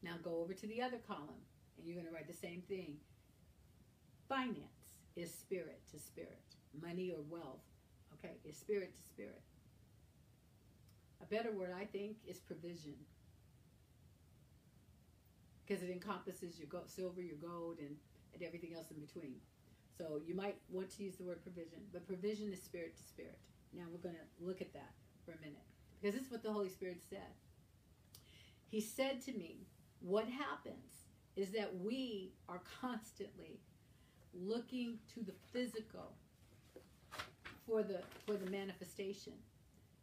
Now go over to the other column and you're going to write the same thing. Finance is spirit to spirit. Money or wealth, okay, is spirit to spirit. A better word, I think, is provision. Because it encompasses your gold, silver, your gold, and, and everything else in between. So you might want to use the word provision, but provision is spirit to spirit. Now we're going to look at that for a minute. Because this is what the Holy Spirit said. He said to me, What happens is that we are constantly looking to the physical for the for the manifestation.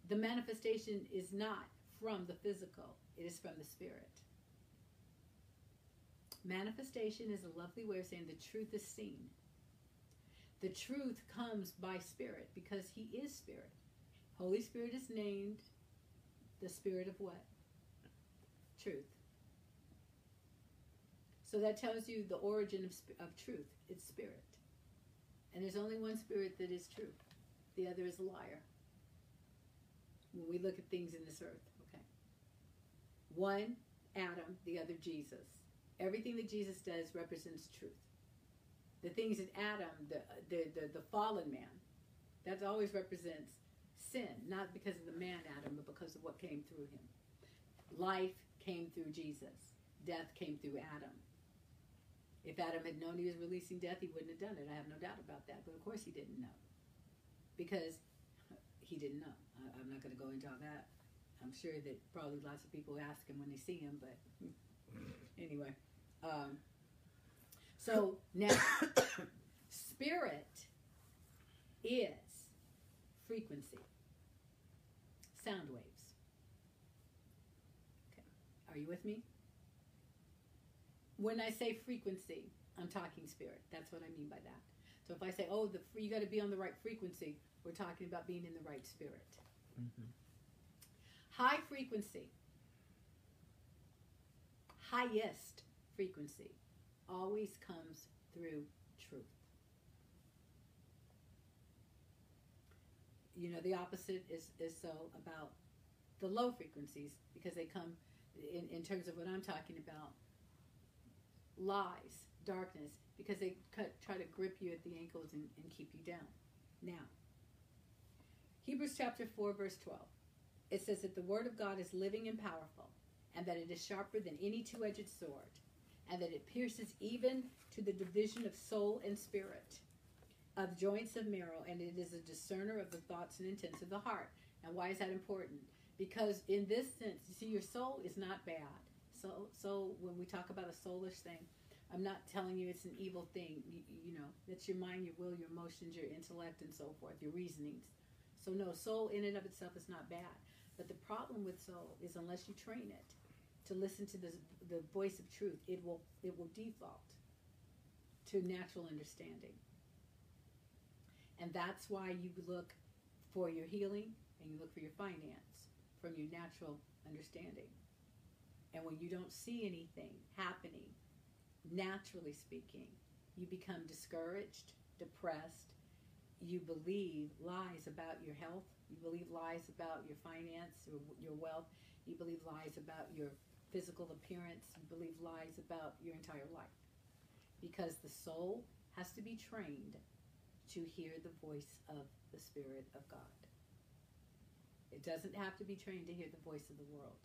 The manifestation is not from the physical, it is from the spirit. Manifestation is a lovely way of saying the truth is seen. The truth comes by spirit because he is spirit. Holy Spirit is named the spirit of what? Truth. So that tells you the origin of, of truth. It's spirit. And there's only one spirit that is true. The other is a liar. when we look at things in this earth. Okay. One, Adam, the other, Jesus. Everything that Jesus does represents truth. The things that Adam, the, the, the, the fallen man, that always represents sin, not because of the man Adam, but because of what came through him. Life came through Jesus, death came through Adam. If Adam had known he was releasing death, he wouldn't have done it. I have no doubt about that. But of course, he didn't know because he didn't know. I, I'm not going to go into all that. I'm sure that probably lots of people ask him when they see him, but anyway. Um, so now, spirit is frequency, sound waves. Okay, are you with me? When I say frequency, I'm talking spirit. That's what I mean by that. So if I say, "Oh, the you got to be on the right frequency," we're talking about being in the right spirit. Mm-hmm. High frequency, highest frequency, always comes through truth. You know, the opposite is, is so about the low frequencies because they come in, in terms of what I'm talking about lies, darkness, because they cut, try to grip you at the ankles and, and keep you down. Now, Hebrews chapter 4, verse 12. It says that the word of God is living and powerful, and that it is sharper than any two edged sword, and that it pierces even to the division of soul and spirit, of joints of marrow, and it is a discerner of the thoughts and intents of the heart. And why is that important? Because in this sense, you see, your soul is not bad. So, so when we talk about a soulish thing, I'm not telling you it's an evil thing. You, you know, that's your mind, your will, your emotions, your intellect, and so forth, your reasonings. So, no, soul in and of itself is not bad. But the problem with soul is unless you train it to listen to the, the voice of truth, it will it will default to natural understanding. And that's why you look for your healing and you look for your finance from your natural understanding. And when you don't see anything happening, naturally speaking, you become discouraged, depressed, you believe lies about your health, you believe lies about your finance or your wealth, you believe lies about your physical appearance, believe lies about your entire life. Because the soul has to be trained to hear the voice of the Spirit of God. It doesn't have to be trained to hear the voice of the world.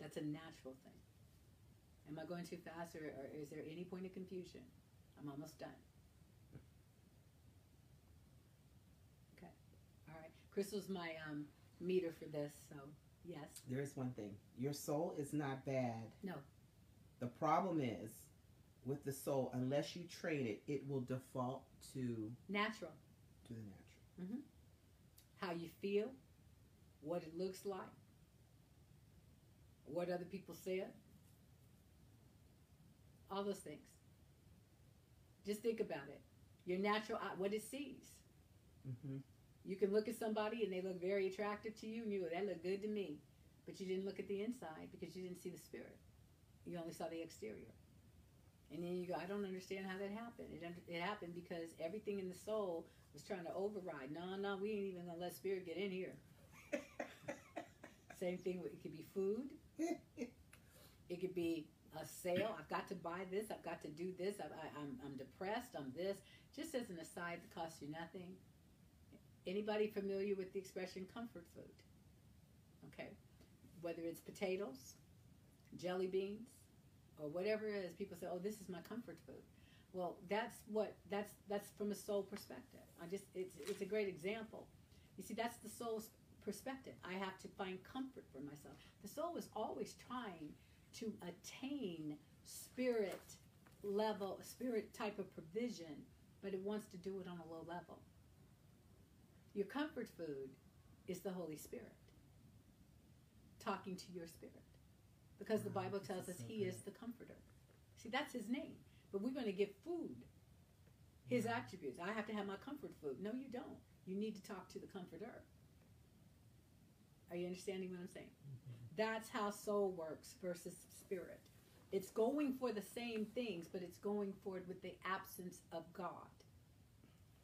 That's a natural thing. Am I going too fast or, or is there any point of confusion? I'm almost done. Okay. All right. Crystal's my um, meter for this, so yes. There's one thing. Your soul is not bad. No. The problem is with the soul, unless you train it, it will default to Natural. to the natural. How you feel, what it looks like, what other people said, all those things. Just think about it. Your natural eye, what it sees. Mm-hmm. You can look at somebody and they look very attractive to you, and you go, "That looked good to me," but you didn't look at the inside because you didn't see the spirit. You only saw the exterior, and then you go, "I don't understand how that happened." It it happened because everything in the soul was trying to override. No, no, we ain't even gonna let spirit get in here. Same thing. With, it could be food. It could be a sale. I've got to buy this. I've got to do this. I, I, I'm I'm depressed. I'm this. Just as an aside, that costs you nothing. Anybody familiar with the expression comfort food? Okay. Whether it's potatoes, jelly beans, or whatever it is, people say, "Oh, this is my comfort food." Well, that's what that's that's from a soul perspective. I just it's it's a great example. You see, that's the soul's perspective. I have to find comfort for myself. The soul is always trying to attain spirit level, spirit type of provision, but it wants to do it on a low level. Your comfort food is the Holy Spirit talking to your spirit. Because the Bible tells us so He is the comforter. See, that's His name. But we're going to get food, His Yeah. attributes. I have to have my comfort food. No, you don't. You need to talk to the comforter. Are you understanding what I'm saying? Mm-hmm. That's how soul works versus spirit. It's going for the same things, but it's going for it with the absence of God.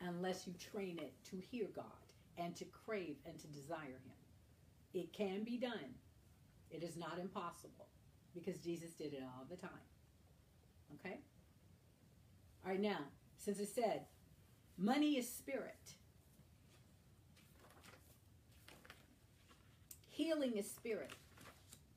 Unless you train it to hear God and to crave and to desire Him. It can be done. It is not impossible because Jesus did it all the time. Okay? All right, now, since I said money is spirit, healing is spirit,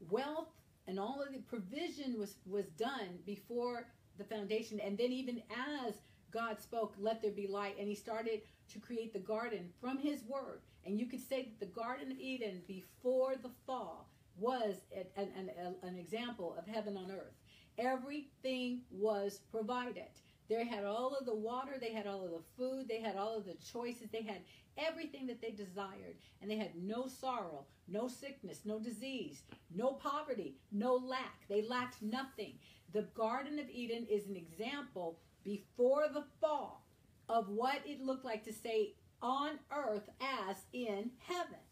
wealth and all of the provision was, was done before the foundation, and then even as God spoke, let there be light, and he started to create the garden from his word. And you could say that the Garden of Eden before the fall was an, an, an example of heaven on earth. Everything was provided. They had all of the water, they had all of the food, they had all of the choices, they had everything that they desired. And they had no sorrow, no sickness, no disease, no poverty, no lack. They lacked nothing. The Garden of Eden is an example before the fall of what it looked like to say on earth as in heaven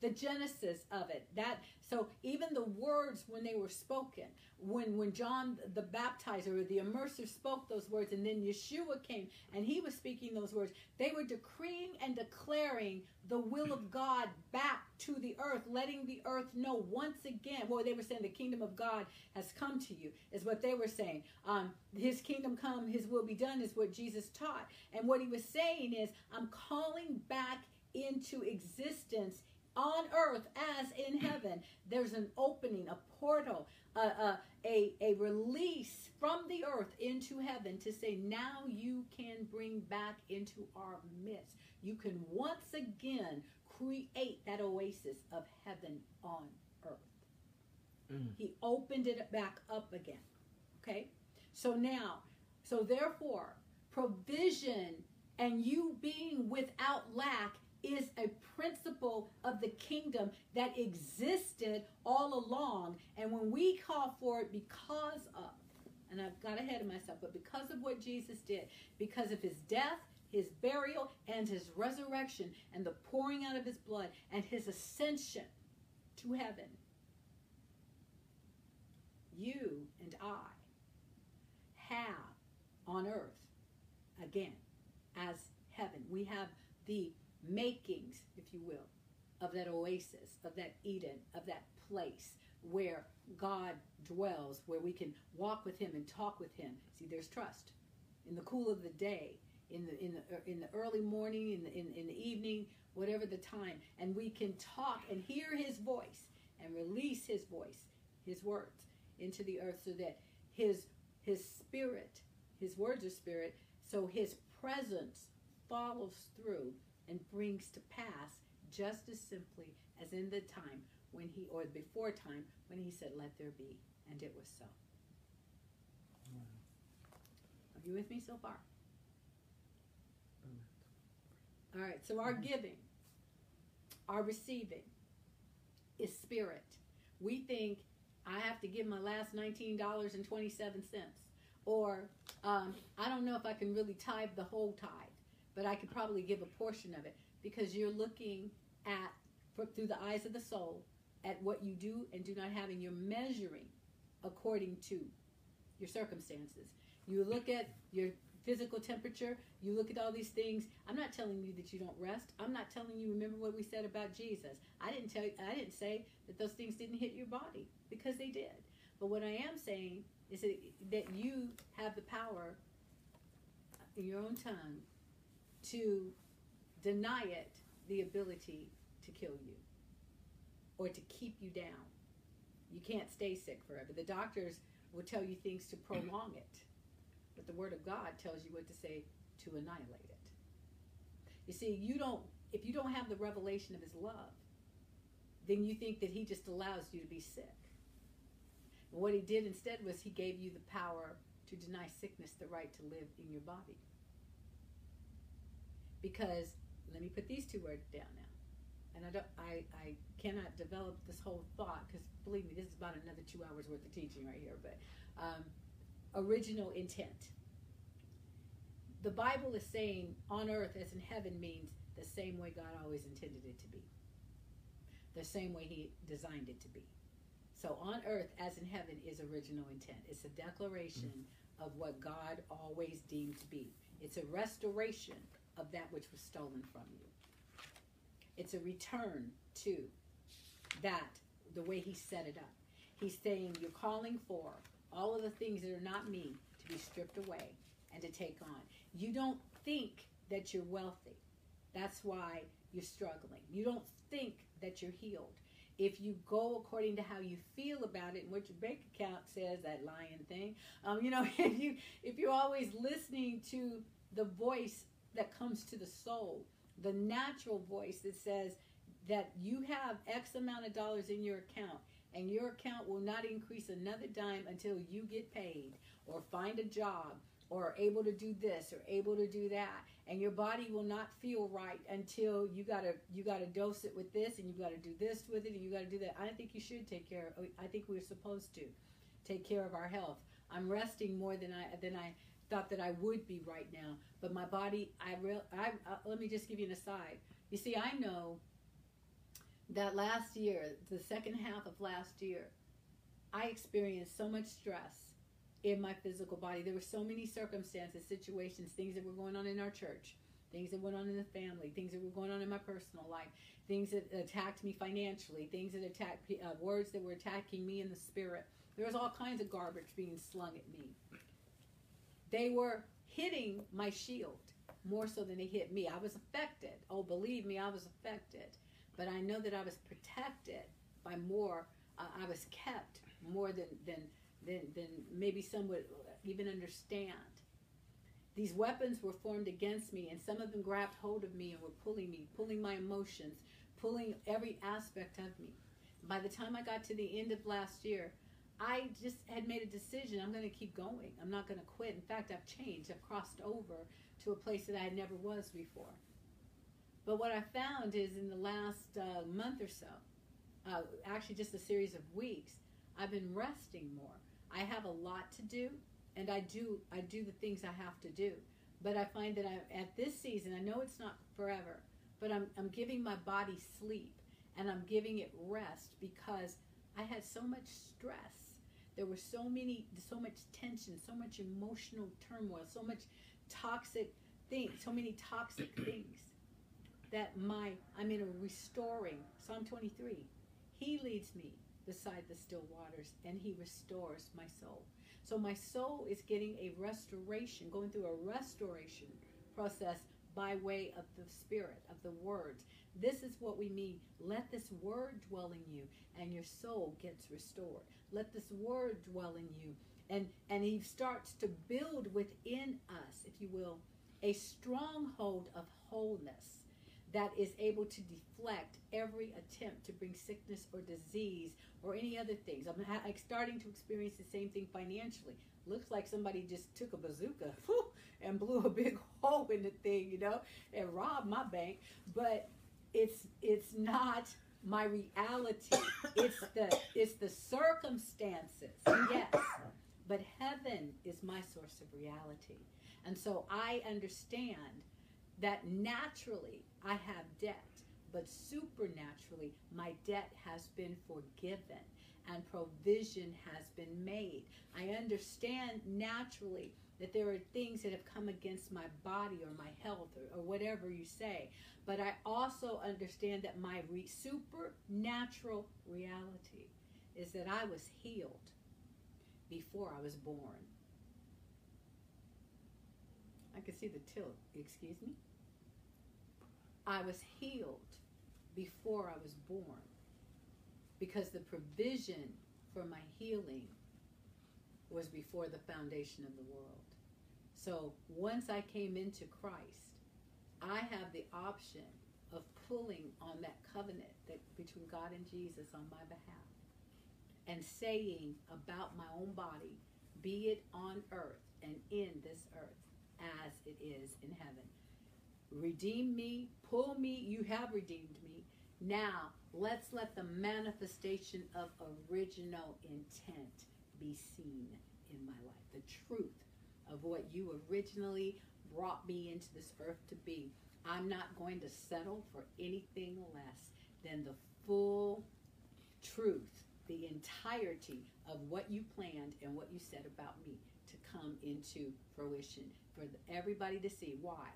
the genesis of it. That so even the words when they were spoken when when john the baptizer or the immerser spoke those words and then yeshua came and he was speaking those words they were decreeing and declaring the will of god back to the earth letting the earth know once again well they were saying the kingdom of god has come to you is what they were saying. Um, his kingdom come his will be done is what jesus taught. And what he was saying is i'm calling back into existence on earth as in heaven. There's an opening, a portal, uh, uh, a, a release from the earth into heaven to say, now you can bring back into our midst. You can once again create that oasis of heaven on earth. Mm. He opened it back up again. Okay? So now, so therefore, provision and you being without lack is a principle of the kingdom that existed all along. And when we call for it because of, and I've got ahead of myself, but because of what Jesus did, because of his death, his burial, and his resurrection, and the pouring out of his blood, and his ascension to heaven, you and I have on earth, again, as heaven, we have the makings, if you will, of that oasis, of that Eden, of that place where God dwells, where we can walk with Him and talk with Him. See, there's trust. In the cool of the day, in the in the er, in the early morning, in the in, in the evening, whatever the time, and we can talk and hear His voice and release His voice, His words into the earth, so that His His Spirit, His words are Spirit, so His presence follows through and brings to pass just as simply as in the time when he, or before time, when he said, Let there be, and it was so. Are you with me so far? All right, so our giving, our receiving is spirit. We think I have to give my last $19.27. Or um, I don't know if I can really tithe the whole tithe but I could probably give a portion of it because you're looking at through the eyes of the soul at what you do and do not have, and you're measuring according to your circumstances. You look at your physical temperature, you look at all these things. I'm not telling you that you don't rest. I'm not telling you remember what we said about Jesus. I didn't tell you I didn't say that those things didn't hit your body because they did. But what I am saying is that, that you have the power in your own tongue to deny it the ability to kill you or to keep you down. You can't stay sick forever. The doctors will tell you things to prolong it, but the Word of God tells you what to say to annihilate it. You see, you don't if you don't have the revelation of His love, then you think that He just allows you to be sick. And what He did instead was He gave you the power to deny sickness the right to live in your body. Because let me put these two words down now. And I don't, I, I cannot develop this whole thought because believe me, this is about another two hours worth of teaching right here. But um, original intent. The Bible is saying on earth as in heaven means the same way God always intended it to be, the same way He designed it to be. So on earth as in heaven is original intent. It's a declaration of what God always deemed to be. It's a restoration of that which was stolen from you. It's a return to that, the way He set it up. He's saying you're calling for all of the things that are not me to be stripped away and to take on. You don't think that you're wealthy. That's why you're struggling. You don't think that you're healed. If you go according to how you feel about it and what your bank account says, that lying thing, um, you know, if you if you're always listening to the voice that comes to the soul, the natural voice that says that you have X amount of dollars in your account and your account will not increase another dime until you get paid or find a job or able to do this or able to do that. And your body will not feel right until you gotta you gotta dose it with this and you gotta do this with it and you gotta do that. I think you should take care of, i think we're supposed to take care of our health. I'm resting more than i than i thought that i would be right now but my body i real i uh, let me just give you an aside you see i know that last year the second half of last year i experienced so much stress in my physical body. There were so many circumstances, situations, things that were going on in our church, things that went on in the family, things that were going on in my personal life, things that attacked me financially, things that attacked uh, words that were attacking me in the spirit. There was all kinds of garbage being slung at me. They were hitting my shield more so than they hit me. I was affected. Oh, believe me, I was affected. But I know that I was protected by more. Uh, I was kept more than than than, than maybe some would even understand. These weapons were formed against me, and some of them grabbed hold of me and were pulling me, pulling my emotions, pulling every aspect of me. By the time I got to the end of last year, I just had made a decision. I'm going to keep going. I'm not going to quit. In fact, I've changed. I've crossed over to a place that I never was before. But what I found is in the last uh, month or so, uh, actually just a series of weeks, I've been resting more. I have a lot to do, and I do I do the things I have to do. But I find that I at this season, I know it's not forever, but I'm I'm giving my body sleep and I'm giving it rest because I had so much stress. There was so many so much tension, so much emotional turmoil, so much toxic things, so many toxic things that my I'm in a restoring Psalm 23. He leads me beside the still waters, and he restores my soul. So my soul is getting a restoration, going through a restoration process by way of the Spirit, of the words. This is what we mean. Let this word dwell in you, and your soul gets restored. Let this word dwell in you. And, and he starts to build within us, if you will, a stronghold of wholeness that is able to deflect every attempt to bring sickness or disease or any other things. I'm starting to experience the same thing financially. Looks like somebody just took a bazooka and blew a big hole in the thing, you know, and robbed my bank. But it's it's not my reality. It's the it's the circumstances. Yes. But heaven is my source of reality. And so I understand that naturally I have debt but supernaturally my debt has been forgiven and provision has been made. I understand naturally that there are things that have come against my body or my health or, or whatever you say, but I also understand that my re- supernatural reality is that I was healed before I was born. I can see the tilt. Excuse me? I was healed before I was born because the provision for my healing was before the foundation of the world. So once I came into Christ, I have the option of pulling on that covenant that between God and Jesus on my behalf and saying about my own body, be it on earth and in this earth as it is in heaven. Redeem me, pull me, you have redeemed me now, let's let the manifestation of original intent be seen in my life. The truth of what you originally brought me into this earth to be. I'm not going to settle for anything less than the full truth, the entirety of what you planned and what you said about me to come into fruition for everybody to see. Why?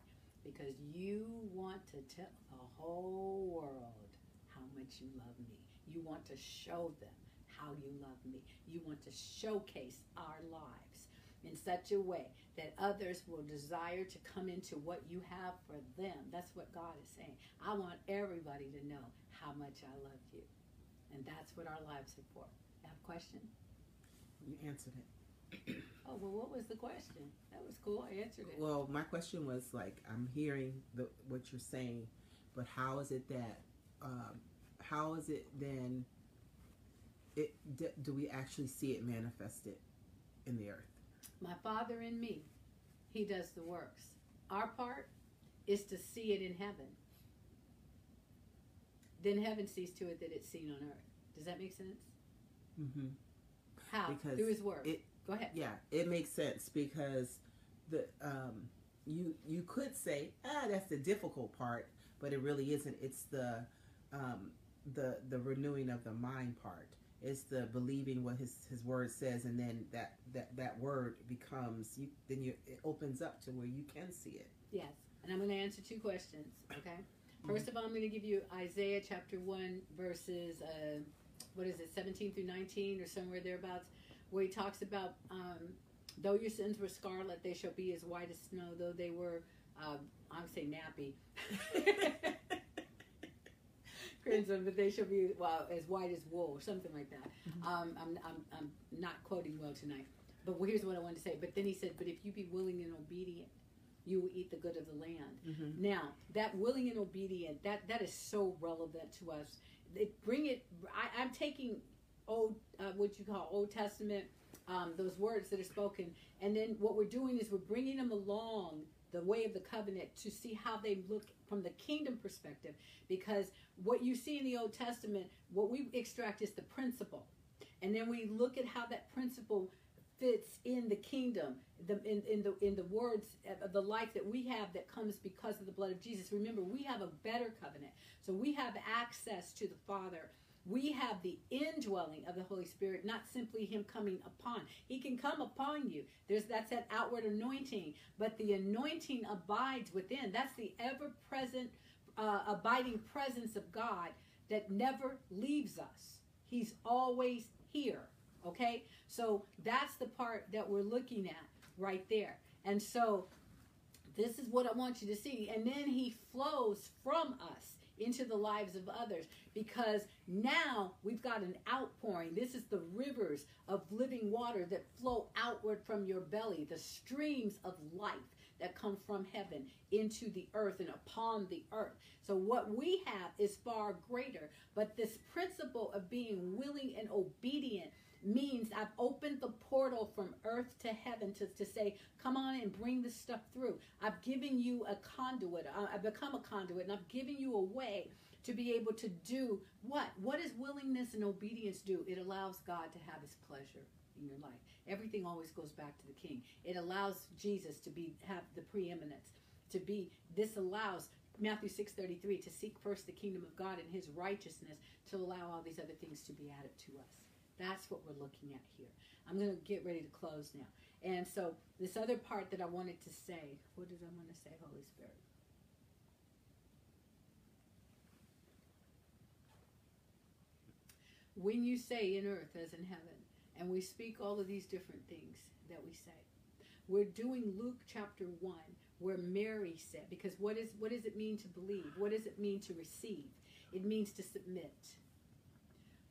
because you want to tell the whole world how much you love me. You want to show them how you love me. You want to showcase our lives in such a way that others will desire to come into what you have for them. That's what God is saying. I want everybody to know how much I love you. And that's what our lives are for. You have a question? You answered it. Oh, well, what was the question? That was cool. I answered it. Well, my question was like, I'm hearing the, what you're saying, but how is it that, um, how is it then, it d- do we actually see it manifested in the earth? My Father in me, He does the works. Our part is to see it in heaven. Then heaven sees to it that it's seen on earth. Does that make sense? Mm-hmm. How? Because Through His Word. it- Go ahead. Yeah, it makes sense because the um, you you could say ah that's the difficult part, but it really isn't. It's the um, the the renewing of the mind part. It's the believing what his his word says, and then that that that word becomes you. Then you it opens up to where you can see it. Yes. And I'm going to answer two questions. Okay. First of all, I'm going to give you Isaiah chapter 1, verses, uh, what is it, 17 through 19 or somewhere thereabouts, where he talks about, um, though your sins were scarlet, they shall be as white as snow, though they were, uh, I'm saying nappy. Crimson, but they shall be well as white as wool, or something like that. Um, I'm, I'm, I'm not quoting well tonight, but here's what I wanted to say. But then he said, "But if you be willing and obedient, you will eat the good of the land." Mm-hmm. Now, that willing and obedient, that that is so relevant to us. It bring it. I, I'm taking old, uh, what you call Old Testament, um, those words that are spoken, and then what we're doing is we're bringing them along the way of the covenant to see how they look from the kingdom perspective. Because what you see in the Old Testament, what we extract is the principle, and then we look at how that principle fits in the kingdom the in, in the in the words of the life that we have that comes because of the blood of Jesus remember we have a better covenant so we have access to the father we have the indwelling of the holy spirit not simply him coming upon. He can come upon you. There's that's that outward anointing but the anointing abides within. That's the ever present uh, abiding presence of god that never leaves us. He's always here okay? So that's the part that we're looking at right there. And so this is what I want you to see. And then he flows from us into the lives of others because now we've got an outpouring. This is the rivers of living water that flow outward from your belly, the streams of life that come from heaven into the earth and upon the earth. So what we have is far greater. But this principle of being willing and obedient means I've opened the portal from earth to heaven to, to say, come on and bring this stuff through. I've given you a conduit. I've become a conduit and I've given you a way to be able to do what? What does willingness and obedience do? It allows God to have his pleasure in your life. Everything always goes back to the king. It allows Jesus to be have the preeminence. To be this allows Matthew 6:33 to seek first the kingdom of God and his righteousness to allow all these other things to be added to us. That's what we're looking at here. I'm going to get ready to close now. And so, this other part that I wanted to say, what did I want to say, Holy Spirit? When you say in earth as in heaven, and we speak all of these different things that we say, we're doing Luke chapter 1, where Mary said, because what is what does it mean to believe? What does it mean to receive? It means to submit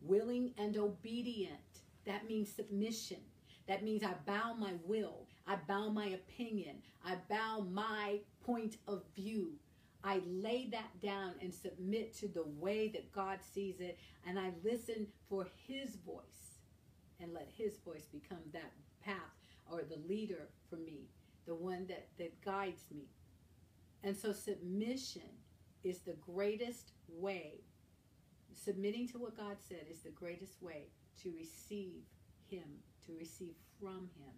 willing and obedient. That means submission. That means I bow my will. I bow my opinion. I bow my point of view. I lay that down and submit to the way that God sees it, and I listen for His voice and let His voice become that path or the leader for me, the one that, that guides me. And so, submission is the greatest way submitting to what God said is the greatest way to receive Him, to receive from Him.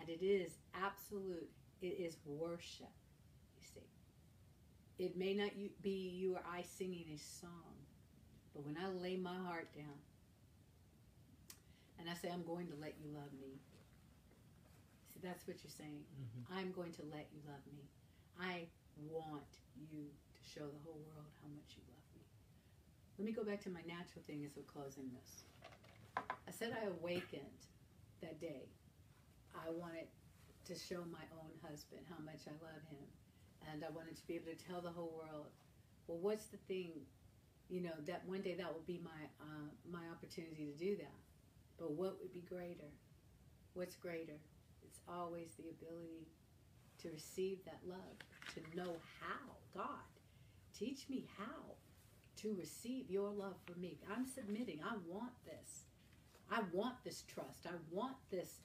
And it is absolute, it is worship, you see. It may not be you or I singing a song, but when I lay my heart down and I say, I'm going to let you love me, see, that's what you're saying. Mm-hmm. I'm going to let you love me. I want you to show the whole world how much you love me. Let me go back to my natural thing as we're closing this. I said I awakened that day. I wanted to show my own husband how much I love him. And I wanted to be able to tell the whole world, well, what's the thing, you know, that one day that will be my, uh, my opportunity to do that. But what would be greater? What's greater? It's always the ability to receive that love, to know how. God, teach me how to receive your love for me. I'm submitting. I want this. I want this trust. I want this.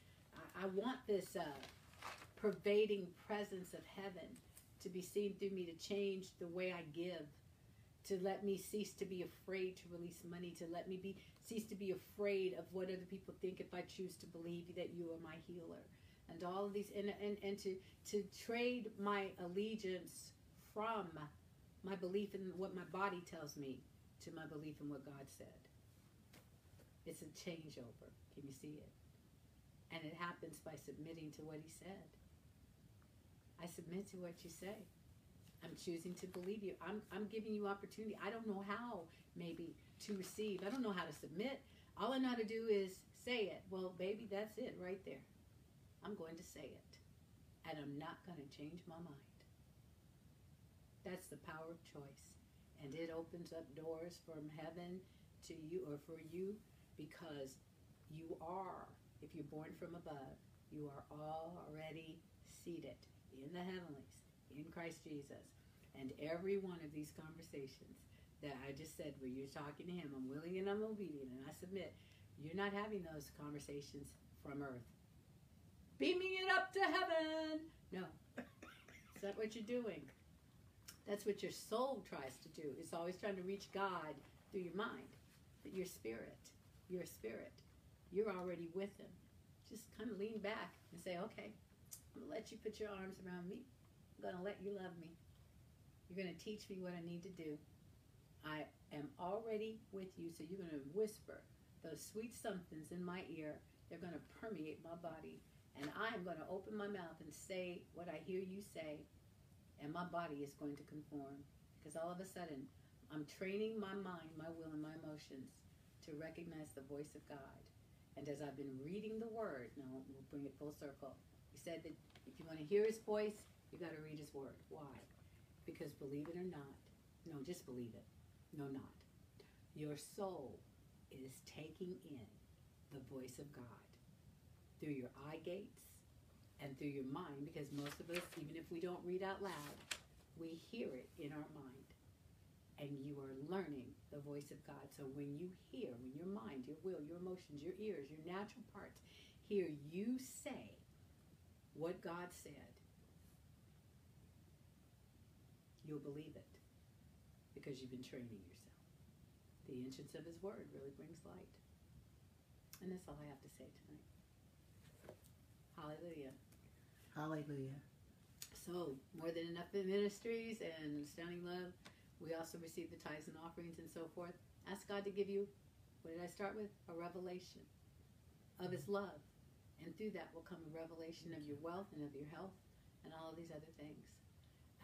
I, want this uh, pervading presence of heaven to be seen through me, to change the way I give, to let me cease to be afraid to release money, to let me be cease to be afraid of what other people think if I choose to believe that you are my healer. And all of these and and, and to to trade my allegiance from my belief in what my body tells me to my belief in what God said. It's a changeover. Can you see it? And it happens by submitting to what He said. I submit to what you say. I'm choosing to believe you. I'm, I'm giving you opportunity. I don't know how, maybe, to receive. I don't know how to submit. All I know how to do is say it. Well, baby, that's it right there. I'm going to say it. And I'm not going to change my mind. That's the power of choice. And it opens up doors from heaven to you or for you because you are, if you're born from above, you are already seated in the heavenlies in Christ Jesus. And every one of these conversations that I just said, where you're talking to Him, I'm willing and I'm obedient, and I submit, you're not having those conversations from earth. Beaming it up to heaven. No. Is that what you're doing? That's what your soul tries to do. It's always trying to reach God through your mind. But your spirit, your spirit, you're already with Him. Just kind of lean back and say, okay, I'm going to let you put your arms around me. I'm going to let you love me. You're going to teach me what I need to do. I am already with you, so you're going to whisper those sweet somethings in my ear. They're going to permeate my body. And I am going to open my mouth and say what I hear you say, and my body is going to conform. Because all of a sudden, I'm training my mind, my will, and my emotions to recognize the voice of God. And as I've been reading the Word, now we'll bring it full circle. He said that if you want to hear His voice, you got to read His Word. Why? Because believe it or not, no, just believe it. No, not. Your soul is taking in the voice of God through your eye gates and through your mind because most of us, even if we don't read out loud, we hear it in our mind. And you are learning the voice of God. So when you hear, when your mind, your will, your emotions, your ears, your natural parts hear you say what God said, you'll believe it because you've been training yourself. The entrance of His Word really brings light. And that's all I have to say tonight. Hallelujah. Hallelujah. So, More Than Enough in Ministries and Astounding Love, we also receive the tithes and offerings and so forth. Ask God to give you, what did I start with? A revelation of His love. And through that will come a revelation of your wealth and of your health and all of these other things.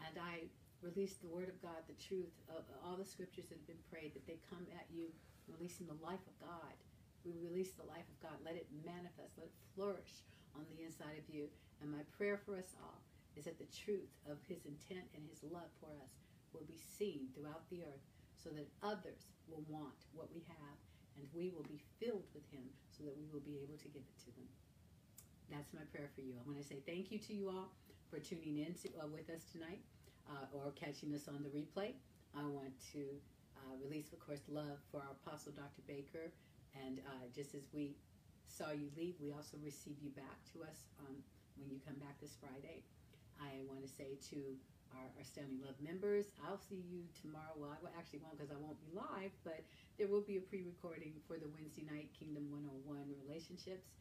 And I release the Word of God, the truth of all the scriptures that have been prayed, that they come at you, releasing the life of God. We release the life of God. Let it manifest, let it flourish on the inside of you. And my prayer for us all is that the truth of His intent and His love for us will be seen throughout the earth so that others will want what we have and we will be filled with Him so that we will be able to give it to them. That's my prayer for you. I want to say thank you to you all for tuning in to, uh, with us tonight uh, or catching us on the replay. I want to uh, release, of course, love for our Apostle Dr. Baker. And uh, just as we saw you leave, we also receive you back to us um, when you come back this Friday. I want to say to our, our Standing Love members, I'll see you tomorrow. Well, I actually won't because I won't be live, but there will be a pre-recording for the Wednesday night Kingdom 101 relationships.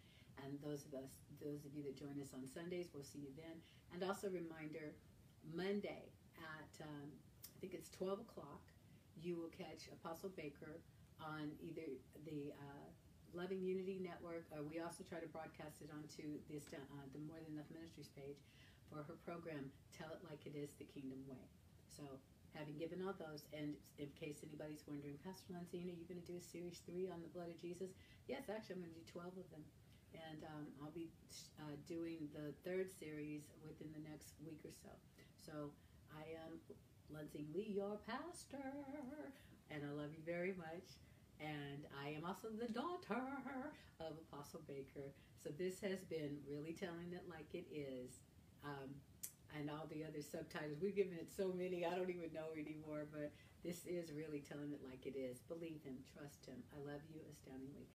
And those of us, those of you that join us on Sundays, we'll see you then. And also reminder, Monday at um, I think it's 12 o'clock, you will catch Apostle Baker on either the uh, Loving Unity Network, or we also try to broadcast it onto this, uh, the More Than Enough Ministries page for her program, Tell It Like It Is the Kingdom Way. So, having given all those, and in case anybody's wondering, Pastor Lonsine, are you going to do a series three on the blood of Jesus? Yes, actually, I'm going to do 12 of them. And um, I'll be uh, doing the third series within the next week or so. So, I am Lindsay Lee, your pastor, and I love you very much. And I am also the daughter of Apostle Baker. So this has been really telling it like it is. Um, and all the other subtitles. We've given it so many, I don't even know anymore. But this is really telling it like it is. Believe him, trust him. I love you astoundingly.